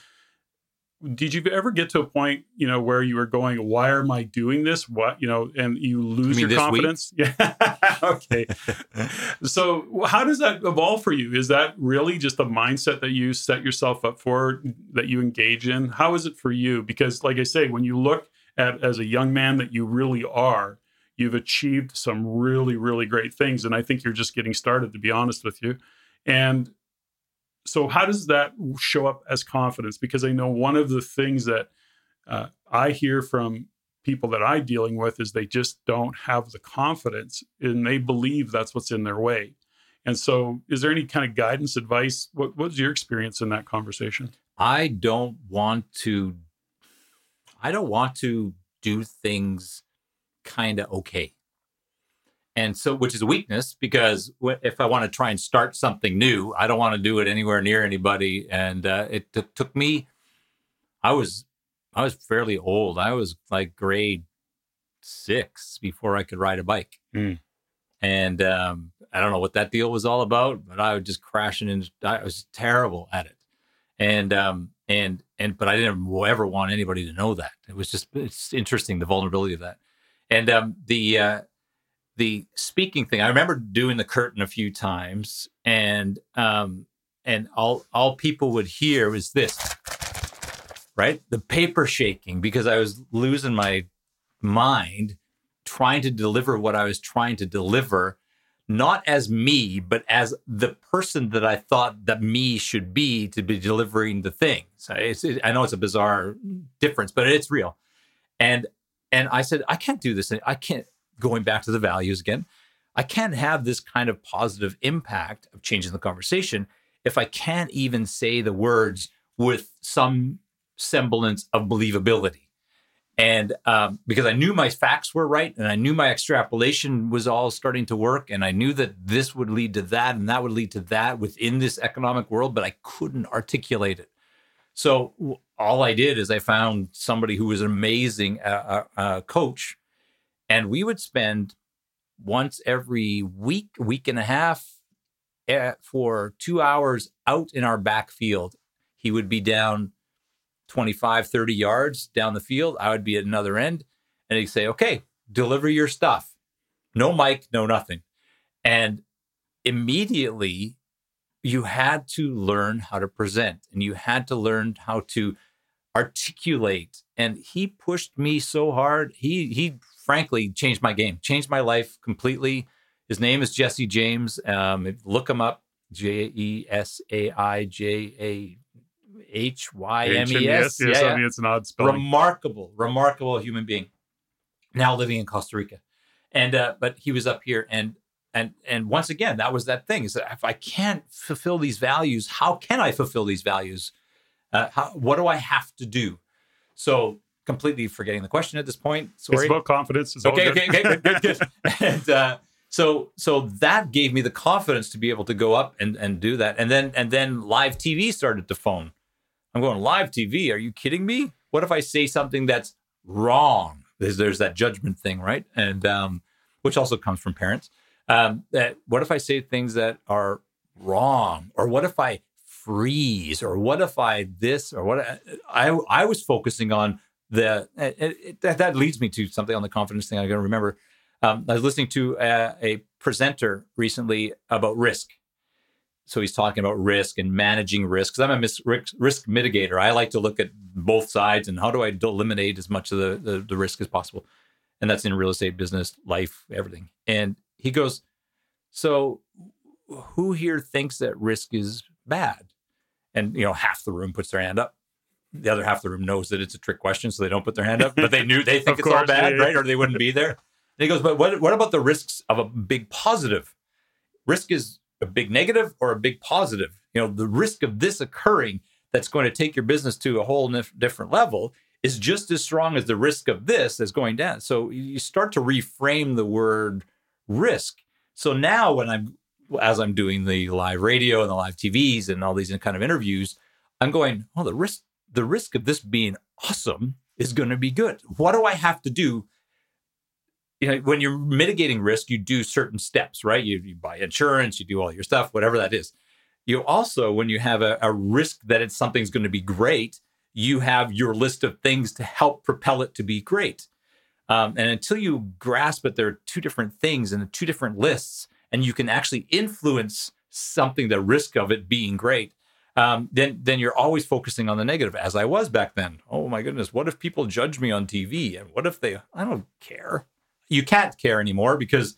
Did you ever get to a point, you know, where you were going, "Why am I doing this?" What you know, and you lose you your confidence? Week? Yeah. okay. so, how does that evolve for you? Is that really just the mindset that you set yourself up for, that you engage in? How is it for you? Because, like I say, when you look at as a young man that you really are You've achieved some really, really great things. And I think you're just getting started, to be honest with you. And so, how does that show up as confidence? Because I know one of the things that uh, I hear from people that I'm dealing with is they just don't have the confidence and they believe that's what's in their way. And so, is there any kind of guidance, advice? What was your experience in that conversation? I don't want to. I don't want to do things kind of okay. And so, which is a weakness because if I want to try and start something new, I don't want to do it anywhere near anybody. And uh, it t- took me, I was, I was fairly old. I was like grade six before I could ride a bike. Mm. And um, I don't know what that deal was all about, but I was just crashing into, I was terrible at it. And, um, and and but I didn't ever want anybody to know that. It was just it's interesting the vulnerability of that, and um, the uh, the speaking thing. I remember doing the curtain a few times, and um, and all all people would hear was this, right? The paper shaking because I was losing my mind trying to deliver what I was trying to deliver not as me, but as the person that I thought that me should be to be delivering the things. It, I know it's a bizarre difference, but it's real. And and I said, I can't do this. I can't. Going back to the values again, I can't have this kind of positive impact of changing the conversation if I can't even say the words with some semblance of believability and um, because I knew my facts were right and I knew my extrapolation was all starting to work and I knew that this would lead to that and that would lead to that within this economic world, but I couldn't articulate it. So all I did is I found somebody who was an amazing uh, uh, uh coach, and we would spend once every week, week and a half, eh, for two hours out in our backfield. He would be down 25, 30 yards down the field. I would be at another end and he'd say, okay, deliver your stuff. No mic, no nothing. And immediately you had to learn how to present and you had to learn how to articulate. And he pushed me so hard. He, he frankly changed my game, changed my life completely. His name is Jesse James. Um, look him up J E S A I J A H Y M E S. Yes, yeah, I mean it's an odd spelling. Remarkable, remarkable human being. Now living in Costa Rica, and uh, but he was up here, and and and once again, that was that thing. Is that if I can't fulfill these values, how can I fulfill these values? Uh, how, what do I have to do? So completely forgetting the question at this point. Sorry. It's about confidence. It's okay, okay, okay, good, good, good. and uh, so so that gave me the confidence to be able to go up and and do that. And then and then live TV started to phone. I'm going live TV. Are you kidding me? What if I say something that's wrong? There's, there's that judgment thing, right? And um, which also comes from parents. Um, that what if I say things that are wrong, or what if I freeze, or what if I this, or what I I was focusing on the it, it, that, that leads me to something on the confidence thing. I got to remember. Um, I was listening to a, a presenter recently about risk, so he's talking about risk and managing risk. Because I'm a mis- risk mitigator. I like to look at both sides and how do I eliminate as much of the, the, the risk as possible. And that's in real estate, business, life, everything. And he goes, so who here thinks that risk is bad? And you know, half the room puts their hand up. The other half of the room knows that it's a trick question, so they don't put their hand up. But they knew they think it's course, all bad, yeah, right? Or they wouldn't be there. And he goes, but what what about the risks of a big positive? Risk is a big negative or a big positive. You know, the risk of this occurring that's going to take your business to a whole different level is just as strong as the risk of this that's going down. So you start to reframe the word risk. So now when I'm as I'm doing the live radio and the live TVs and all these kind of interviews, I'm going, oh, the risk the risk of this being awesome is going to be good. What do I have to do you know, when you're mitigating risk, you do certain steps, right? You, you buy insurance, you do all your stuff, whatever that is. You also, when you have a, a risk that it's something's going to be great, you have your list of things to help propel it to be great. Um, and until you grasp that there are two different things and two different lists, and you can actually influence something, the risk of it being great, um, then then you're always focusing on the negative, as I was back then. Oh my goodness, what if people judge me on TV? And what if they? I don't care you can't care anymore because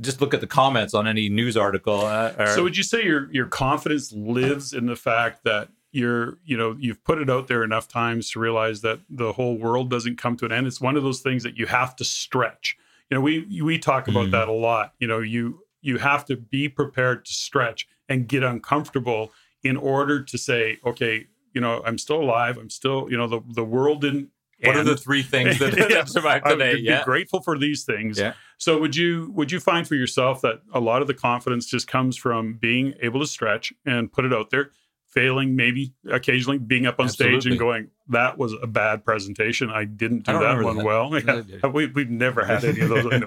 just look at the comments on any news article. Uh, or, so would you say your your confidence lives in the fact that you're you know you've put it out there enough times to realize that the whole world doesn't come to an end. It's one of those things that you have to stretch. You know, we we talk about mm. that a lot. You know, you you have to be prepared to stretch and get uncomfortable in order to say, okay, you know, I'm still alive. I'm still, you know, the the world didn't what and, are the three things that, yeah, survived today? Be yeah. grateful for these things. Yeah. So would you would you find for yourself that a lot of the confidence just comes from being able to stretch and put it out there, failing maybe occasionally, being up on Absolutely. stage and going, "That was a bad presentation. I didn't do I that one that. well." Yeah. we, we've never had any of those. I know,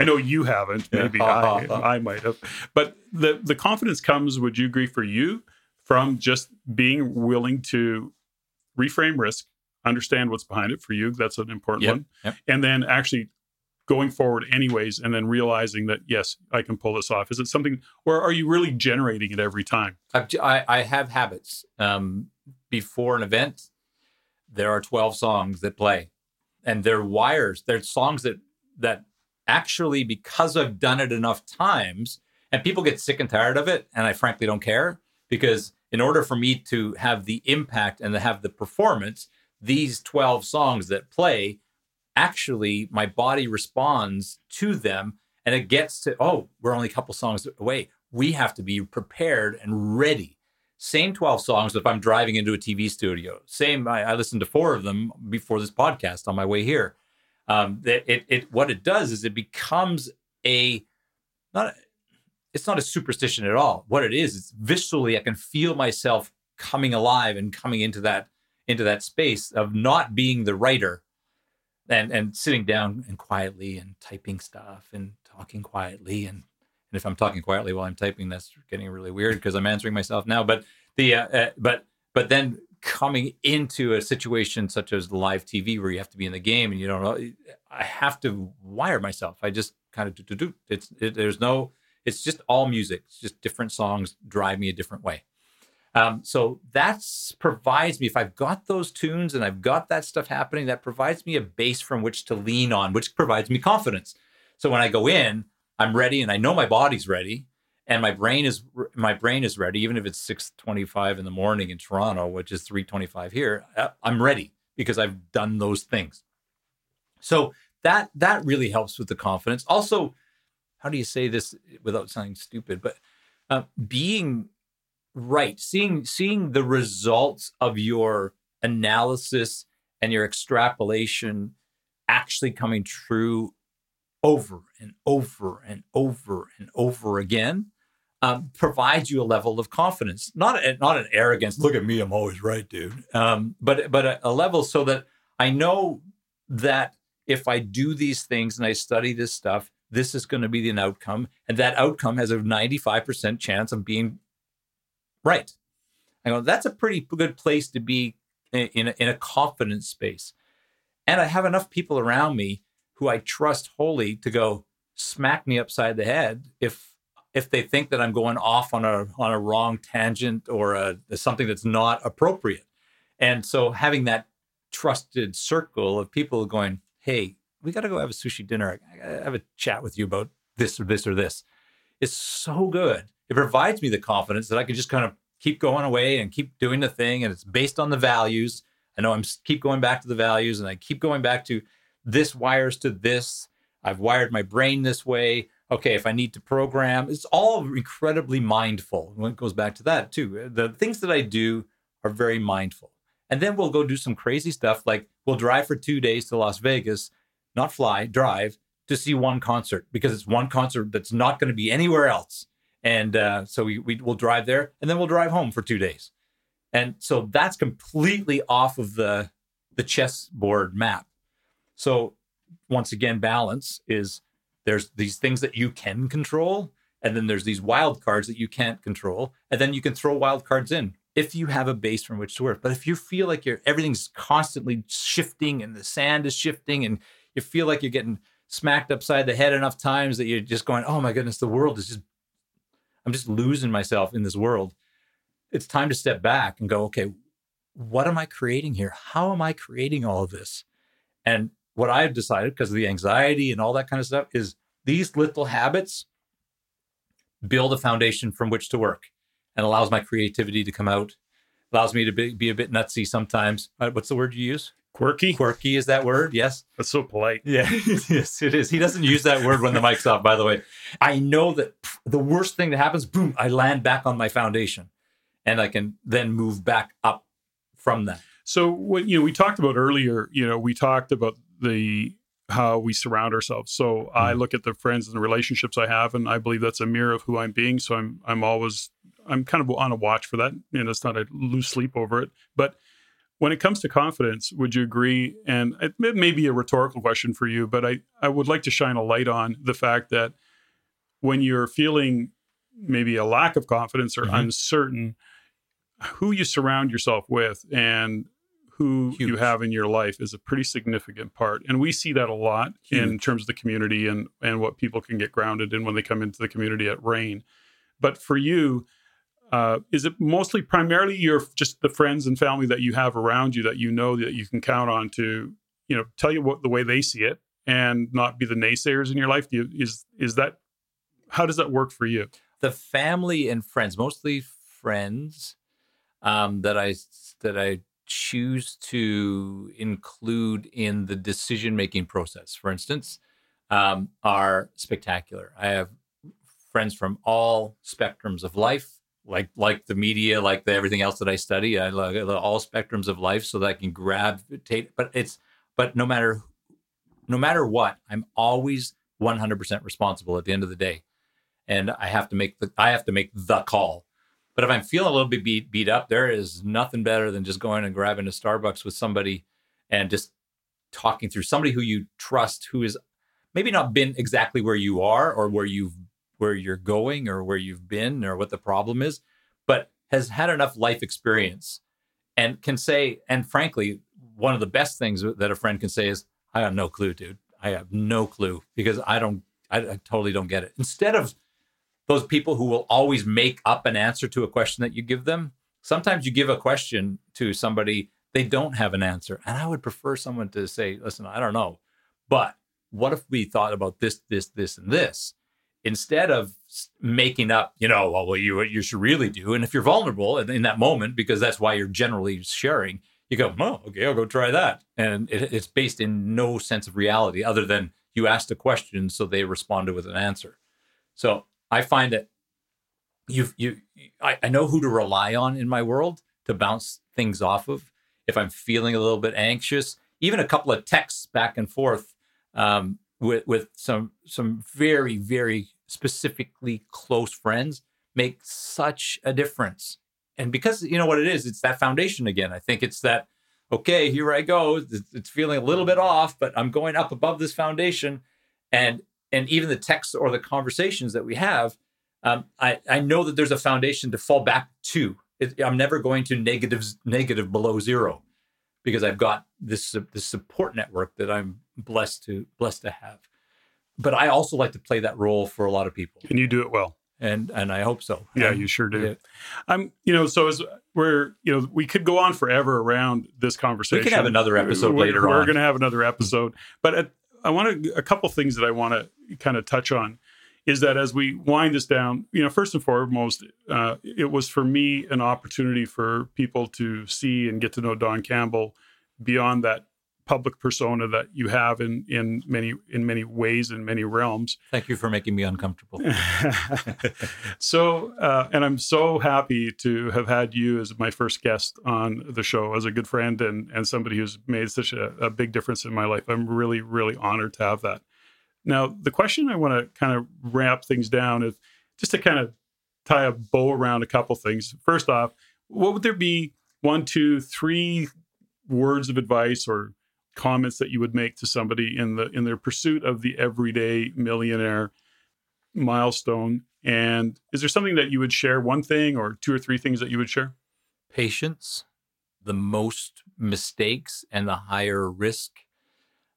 I know you haven't. Maybe I, I might have. But the the confidence comes. Would you agree for you from just being willing to reframe risk, understand what's behind it for you. That's an important Yep, one. yep. And then actually going forward anyways, and then realizing that, yes, I can pull this off. Is it something, or are you really generating it every time? I've, I, I have habits. Um, before an event, there are 12 songs that play, and they're wires. They're songs that that actually, because I've done it enough times, and people get sick and tired of it, and I frankly don't care because in order for me to have the impact and to have the performance, these 12 songs that play, actually, my body responds to them, and it gets to oh, we're only a couple songs away. We have to be prepared and ready same 12 songs if I'm driving into a TV studio. Same, I, I listened to four of them before this podcast on my way here. Um, that it, it, what it does is it becomes a, not, it's not a superstition at all. What it is, it's viscerally, I can feel myself coming alive and coming into that, into that space of not being the writer and, and sitting down and quietly and typing stuff and talking quietly and and if I'm talking quietly while I'm typing, that's getting really weird because I'm answering myself now. But the uh, uh, but but then coming into a situation such as live TV where you have to be in the game and you don't know, I have to wire myself. I just kind of do do do. It's it, there's no. It's just all music. It's just different songs drive me a different way. Um, so that's provides me if I've got those tunes and I've got that stuff happening, that provides me a base from which to lean on, which provides me confidence. So when I go in, I'm ready and I know my body's ready and my brain is my brain is ready even if it's 6:25 in the morning in Toronto which is 3:25 here uh, I'm ready because I've done those things. So that that really helps with the confidence. Also how do you say this without sounding stupid but uh, being right seeing seeing the results of your analysis and your extrapolation actually coming true over and over and over and over again um, provides you a level of confidence, not a, not an arrogance. Look at me, I'm always right, dude. Um, but but a, a level so that I know that if I do these things and I study this stuff, this is going to be an outcome, and that outcome has a 95% chance of being right. I go, that's a pretty good place to be in, in a, in a confidence space, and I have enough people around me who I trust wholly to go smack me upside the head if if they think that I'm going off on a on a wrong tangent or a, something that's not appropriate. And so having that trusted circle of people going, "Hey, we got to go have a sushi dinner. I gotta have a chat with you about this or this or this." Is so good. It provides me the confidence that I can just kind of keep going away and keep doing the thing, and it's based on the values. I know I'm keep going back to the values, and I keep going back to this wires to this. I've wired my brain this way. Okay, if I need to program, it's all incredibly mindful. When it goes back to that too, uh, the things that I do are very mindful. And then we'll go do some crazy stuff like we'll drive for two days to Las Vegas, not fly, drive to see one concert because it's one concert that's not going to be anywhere else. And uh, so we, we will drive there and then we'll drive home for two days. And so that's completely off of the the chessboard map. So once again, balance is there's these things that you can control, and then there's these wild cards that you can't control, and then you can throw wild cards in if you have a base from which to work. But if you feel like you're everything's constantly shifting and the sand is shifting, and you feel like you're getting smacked upside the head enough times that you're just going, "Oh my goodness, the world is just I'm just losing myself in this world." It's time to step back and go, "Okay, what am I creating here? How am I creating all of this?" And what I've decided because of the anxiety and all that kind of stuff is these little habits build a foundation from which to work and allows my creativity to come out allows me to be, be a bit nutsy sometimes uh, what's the word you use Quirky. quirky is that word yes That's so polite. yeah yes it is he doesn't use that word when the mic's off by the way i know that the worst thing that happens boom i land back on my foundation and i can then move back up from that So what you know, we talked about earlier. You know, we talked about the how we surround ourselves. So I mm-hmm. look at the friends and the relationships I have, and I believe that's a mirror of who I'm being. So I'm I'm always I'm kind of on a watch for that. You know, it's not a lose sleep over it. But when it comes to confidence, would you agree? And it may may be a rhetorical question for you, but I I would like to shine a light on the fact that when you're feeling maybe a lack of confidence or Mhm. uncertain, who you surround yourself with and who you have in your life is a pretty significant part. And we see that a lot in terms of the community and, and what people can get grounded in when they come into the community at REIN. But for you, uh, is it mostly primarily your just the friends and family that you have around you that you know that you can count on to, you know, tell you what the way they see it and not be the naysayers in your life? Do you, is is that how does that work for you? the family and friends, mostly friends, um, that I that I choose to include in the decision making process. For instance, um, are spectacular. I have friends from all spectrums of life, like like the media, like the, everything else that I study. I like all spectrums of life, so that I can gravitate. But it's but no matter no matter what, I'm always 100% responsible at the end of the day and I have to make the I have to make the call. But if I'm feeling a little bit beat beat up, there is nothing better than just going and grabbing a Starbucks with somebody and just talking through somebody who you trust, who is maybe not been exactly where you are or where you've where you're going or where you've been or what the problem is, but has had enough life experience and can say, and frankly, one of the best things that a friend can say is, I have no clue, dude. I have no clue because I don't, I, I totally don't get it. Instead of those people who will always make up an answer to a question that you give them, sometimes you give a question to somebody, they don't have an answer. And I would prefer someone to say, listen, I don't know, but what if we thought about this, this, this, and this? Instead of making up, you know, well, what you what you should really do, and if you're vulnerable in in that moment, because that's why you're generally sharing, you go, oh, okay, I'll go try that. And it, it's based in no sense of reality other than you asked a question, so they responded with an answer. So I find that you've, you, I, I know who to rely on in my world to bounce things off of. If I'm feeling a little bit anxious, even a couple of texts back and forth um, with, with some, some very, very specifically close friends make such a difference. And because you know what it is it's that foundation again. I think it's that okay here i go. It's, feeling a little bit off but i'm going up above this foundation. And and even the texts or the conversations that we have um, I, I know that there's a foundation to fall back to. It, i'm never going to negative below zero because i've got this this support network that i'm blessed to blessed to have but i also like to play that role for a lot of people And you do it well. and and i hope so Yeah, you sure do. yeah. I'm, you know, so as we're, you know, we could go on forever around this conversation. We could have another episode we're, later We're on. going to have another episode, but at, I want to a couple things that I want to kind of touch on is that as we wind this down, you know, first and foremost, uh, it was for me an opportunity for people to see and get to know Don Campbell beyond that public persona that you have in in many in many ways in many realms. thank you for making me uncomfortable so, uh, and I'm so happy to have had you as my first guest on the show as a good friend and, and somebody who's made such a, a big difference in my life. I'm really, really honored to have that. Now, the question I want to kind of wrap things down is just to kind of tie a bow around a couple things. First off, what would there be one, two, three words of advice or comments that you would make to somebody in the in their pursuit of the everyday millionaire milestone? And is there something that you would share one thing or two or three things that you would share? Patience. The most mistakes and the higher risk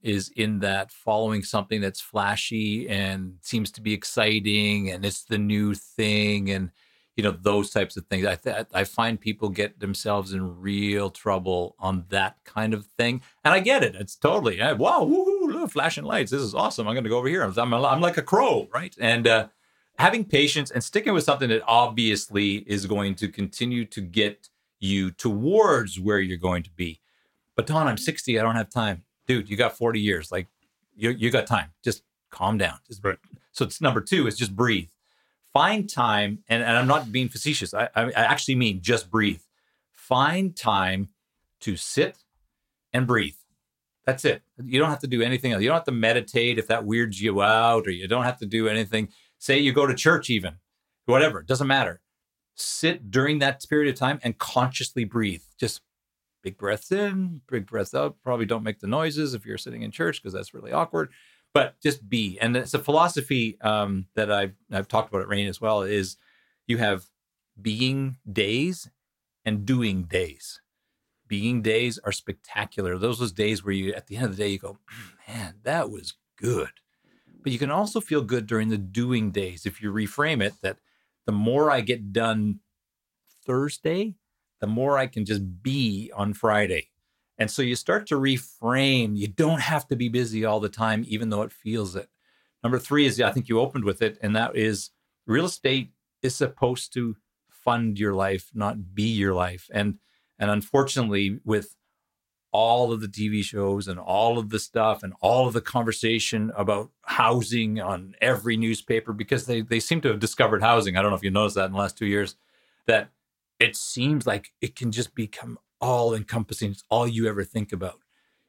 is in that following something that's flashy and seems to be exciting and it's the new thing and you know those types of things i th- i find people get themselves in real trouble on that kind of thing and i get it it's totally eh, wow woohoo, look, flashing lights this is awesome i'm going to go over here i'm, I'm like a crow right and uh having patience and sticking with something that obviously is going to continue to get you towards where you're going to be. But Don, I'm 60. I don't have time. Dude, you got 40 years. Like you, you got time. Just calm down. Just, Right. So it's number two is just breathe. Find time, and, and I'm not being facetious. I, I, actually mean just breathe. Find time to sit and breathe. That's it. You don't have to do anything else. You don't have to meditate if that weirds you out, or you don't have to do anything. Say you go to church, even whatever, it doesn't matter. Sit during that period of time and consciously breathe. Just big breaths in, big breaths out. Probably don't make the noises if you're sitting in church because that's really awkward. But just be. And it's a philosophy um, that I've I've talked about at REIN as well. Is you have being days and doing days. being days are spectacular. Those those days where you at the end of the day you go, man, that was good. But you can also feel good during the doing days if you reframe it that the more I get done Thursday, the more I can just be on Friday. And so you start to reframe. You don't have to be busy all the time, even though it feels it. Number three is, I think you opened with it, and that is real estate is supposed to fund your life, not be your life. And and unfortunately, with all of the TV shows and all of the stuff and all of the conversation about housing on every newspaper, because they they seem to have discovered housing. I don't know if you noticed that in the last two years, that it seems like it can just become all encompassing. It's all you ever think about.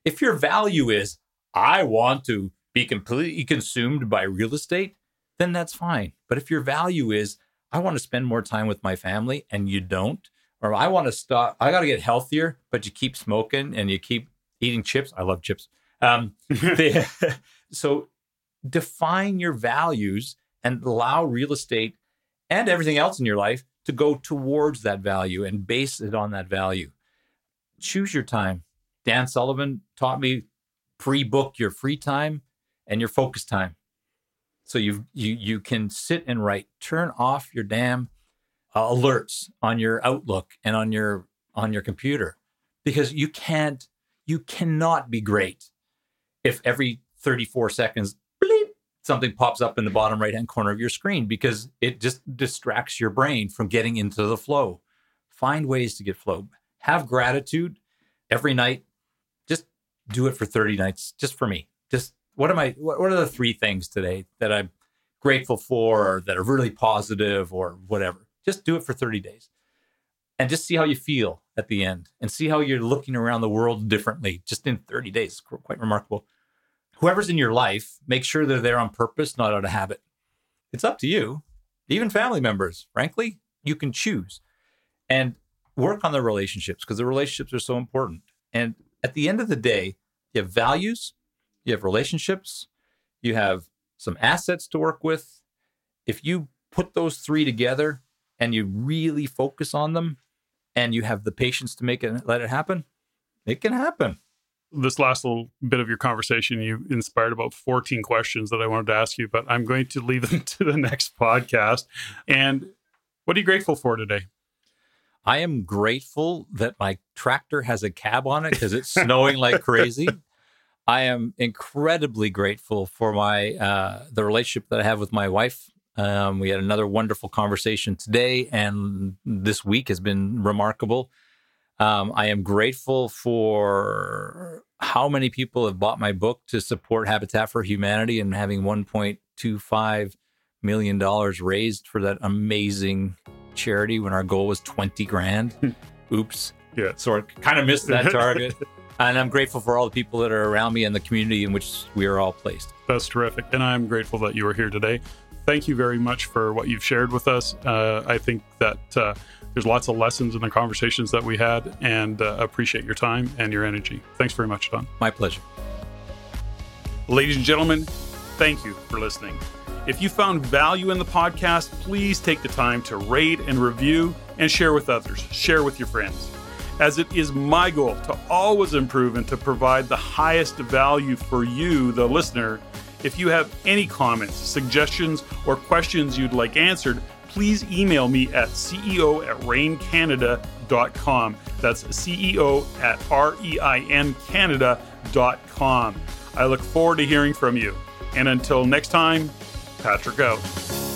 If your value is, I want to be completely consumed by real estate, then that's fine. But if your value is, I want to spend more time with my family and you don't, or I want to stop, I got to get healthier, but you keep smoking and you keep eating chips. I love chips. Um, they, so define your values and allow real estate and everything else in your life to go towards that value and base it on that value. Choose your time. Dan Sullivan taught me pre book your free time and your focus time. So you you you can sit and write. Turn off your damn uh, alerts on your Outlook and on your on your computer because you can't you cannot be great if every 34 seconds bleep, something pops up in the bottom right hand corner of your screen because it just distracts your brain from getting into the flow. Find ways to get flow. Have gratitude every night. Just do it for 30 nights just for me. Just what am I what, what are the three things today that I'm grateful for or that are really positive or whatever? Just do it for 30 days. And just see how you feel at the end and see how you're looking around the world differently just in 30 days. Quite remarkable. Whoever's in your life, make sure they're there on purpose, not out of habit. It's up to you. Even family members, frankly, you can choose and work on the relationships because the relationships are so important. And at the end of the day, you have values, you have relationships, you have some assets to work with. If you put those three together and you really focus on them and you have the patience to make it let it happen, it can happen. This last little bit of your conversation, you inspired about 14 questions that I wanted to ask you, but I'm going to leave them to the next podcast. And what are you grateful for today? I am grateful that my tractor has a cab on it because it's snowing like crazy. I am incredibly grateful for my uh, the relationship that I have with my wife. Um, we had another wonderful conversation today, and this week has been remarkable. Um, I am grateful for how many people have bought my book to support Habitat for Humanity and having 1.25 million dollars raised for that amazing charity when our goal was 20 grand. Oops. Yeah. So I kind of missed that target. And I'm grateful for all the people that are around me and the community in which we are all placed. That's terrific. And I'm grateful that you are here today. Thank you very much for what you've shared with us. Uh, I think that uh, there's lots of lessons in the conversations that we had, and uh, appreciate your time and your energy. Thanks very much, Don. My pleasure. Ladies and gentlemen, thank you for listening. If you found value in the podcast, please take the time to rate and review and share with others. Share with your friends as it is my goal to always improve and to provide the highest value for you, the listener. If you have any comments, suggestions, or questions you'd like answered, please email me at ceo at reincanada.com. That's CEO at R E I N Canada.com. I look forward to hearing from you. And until next time, Patrick out.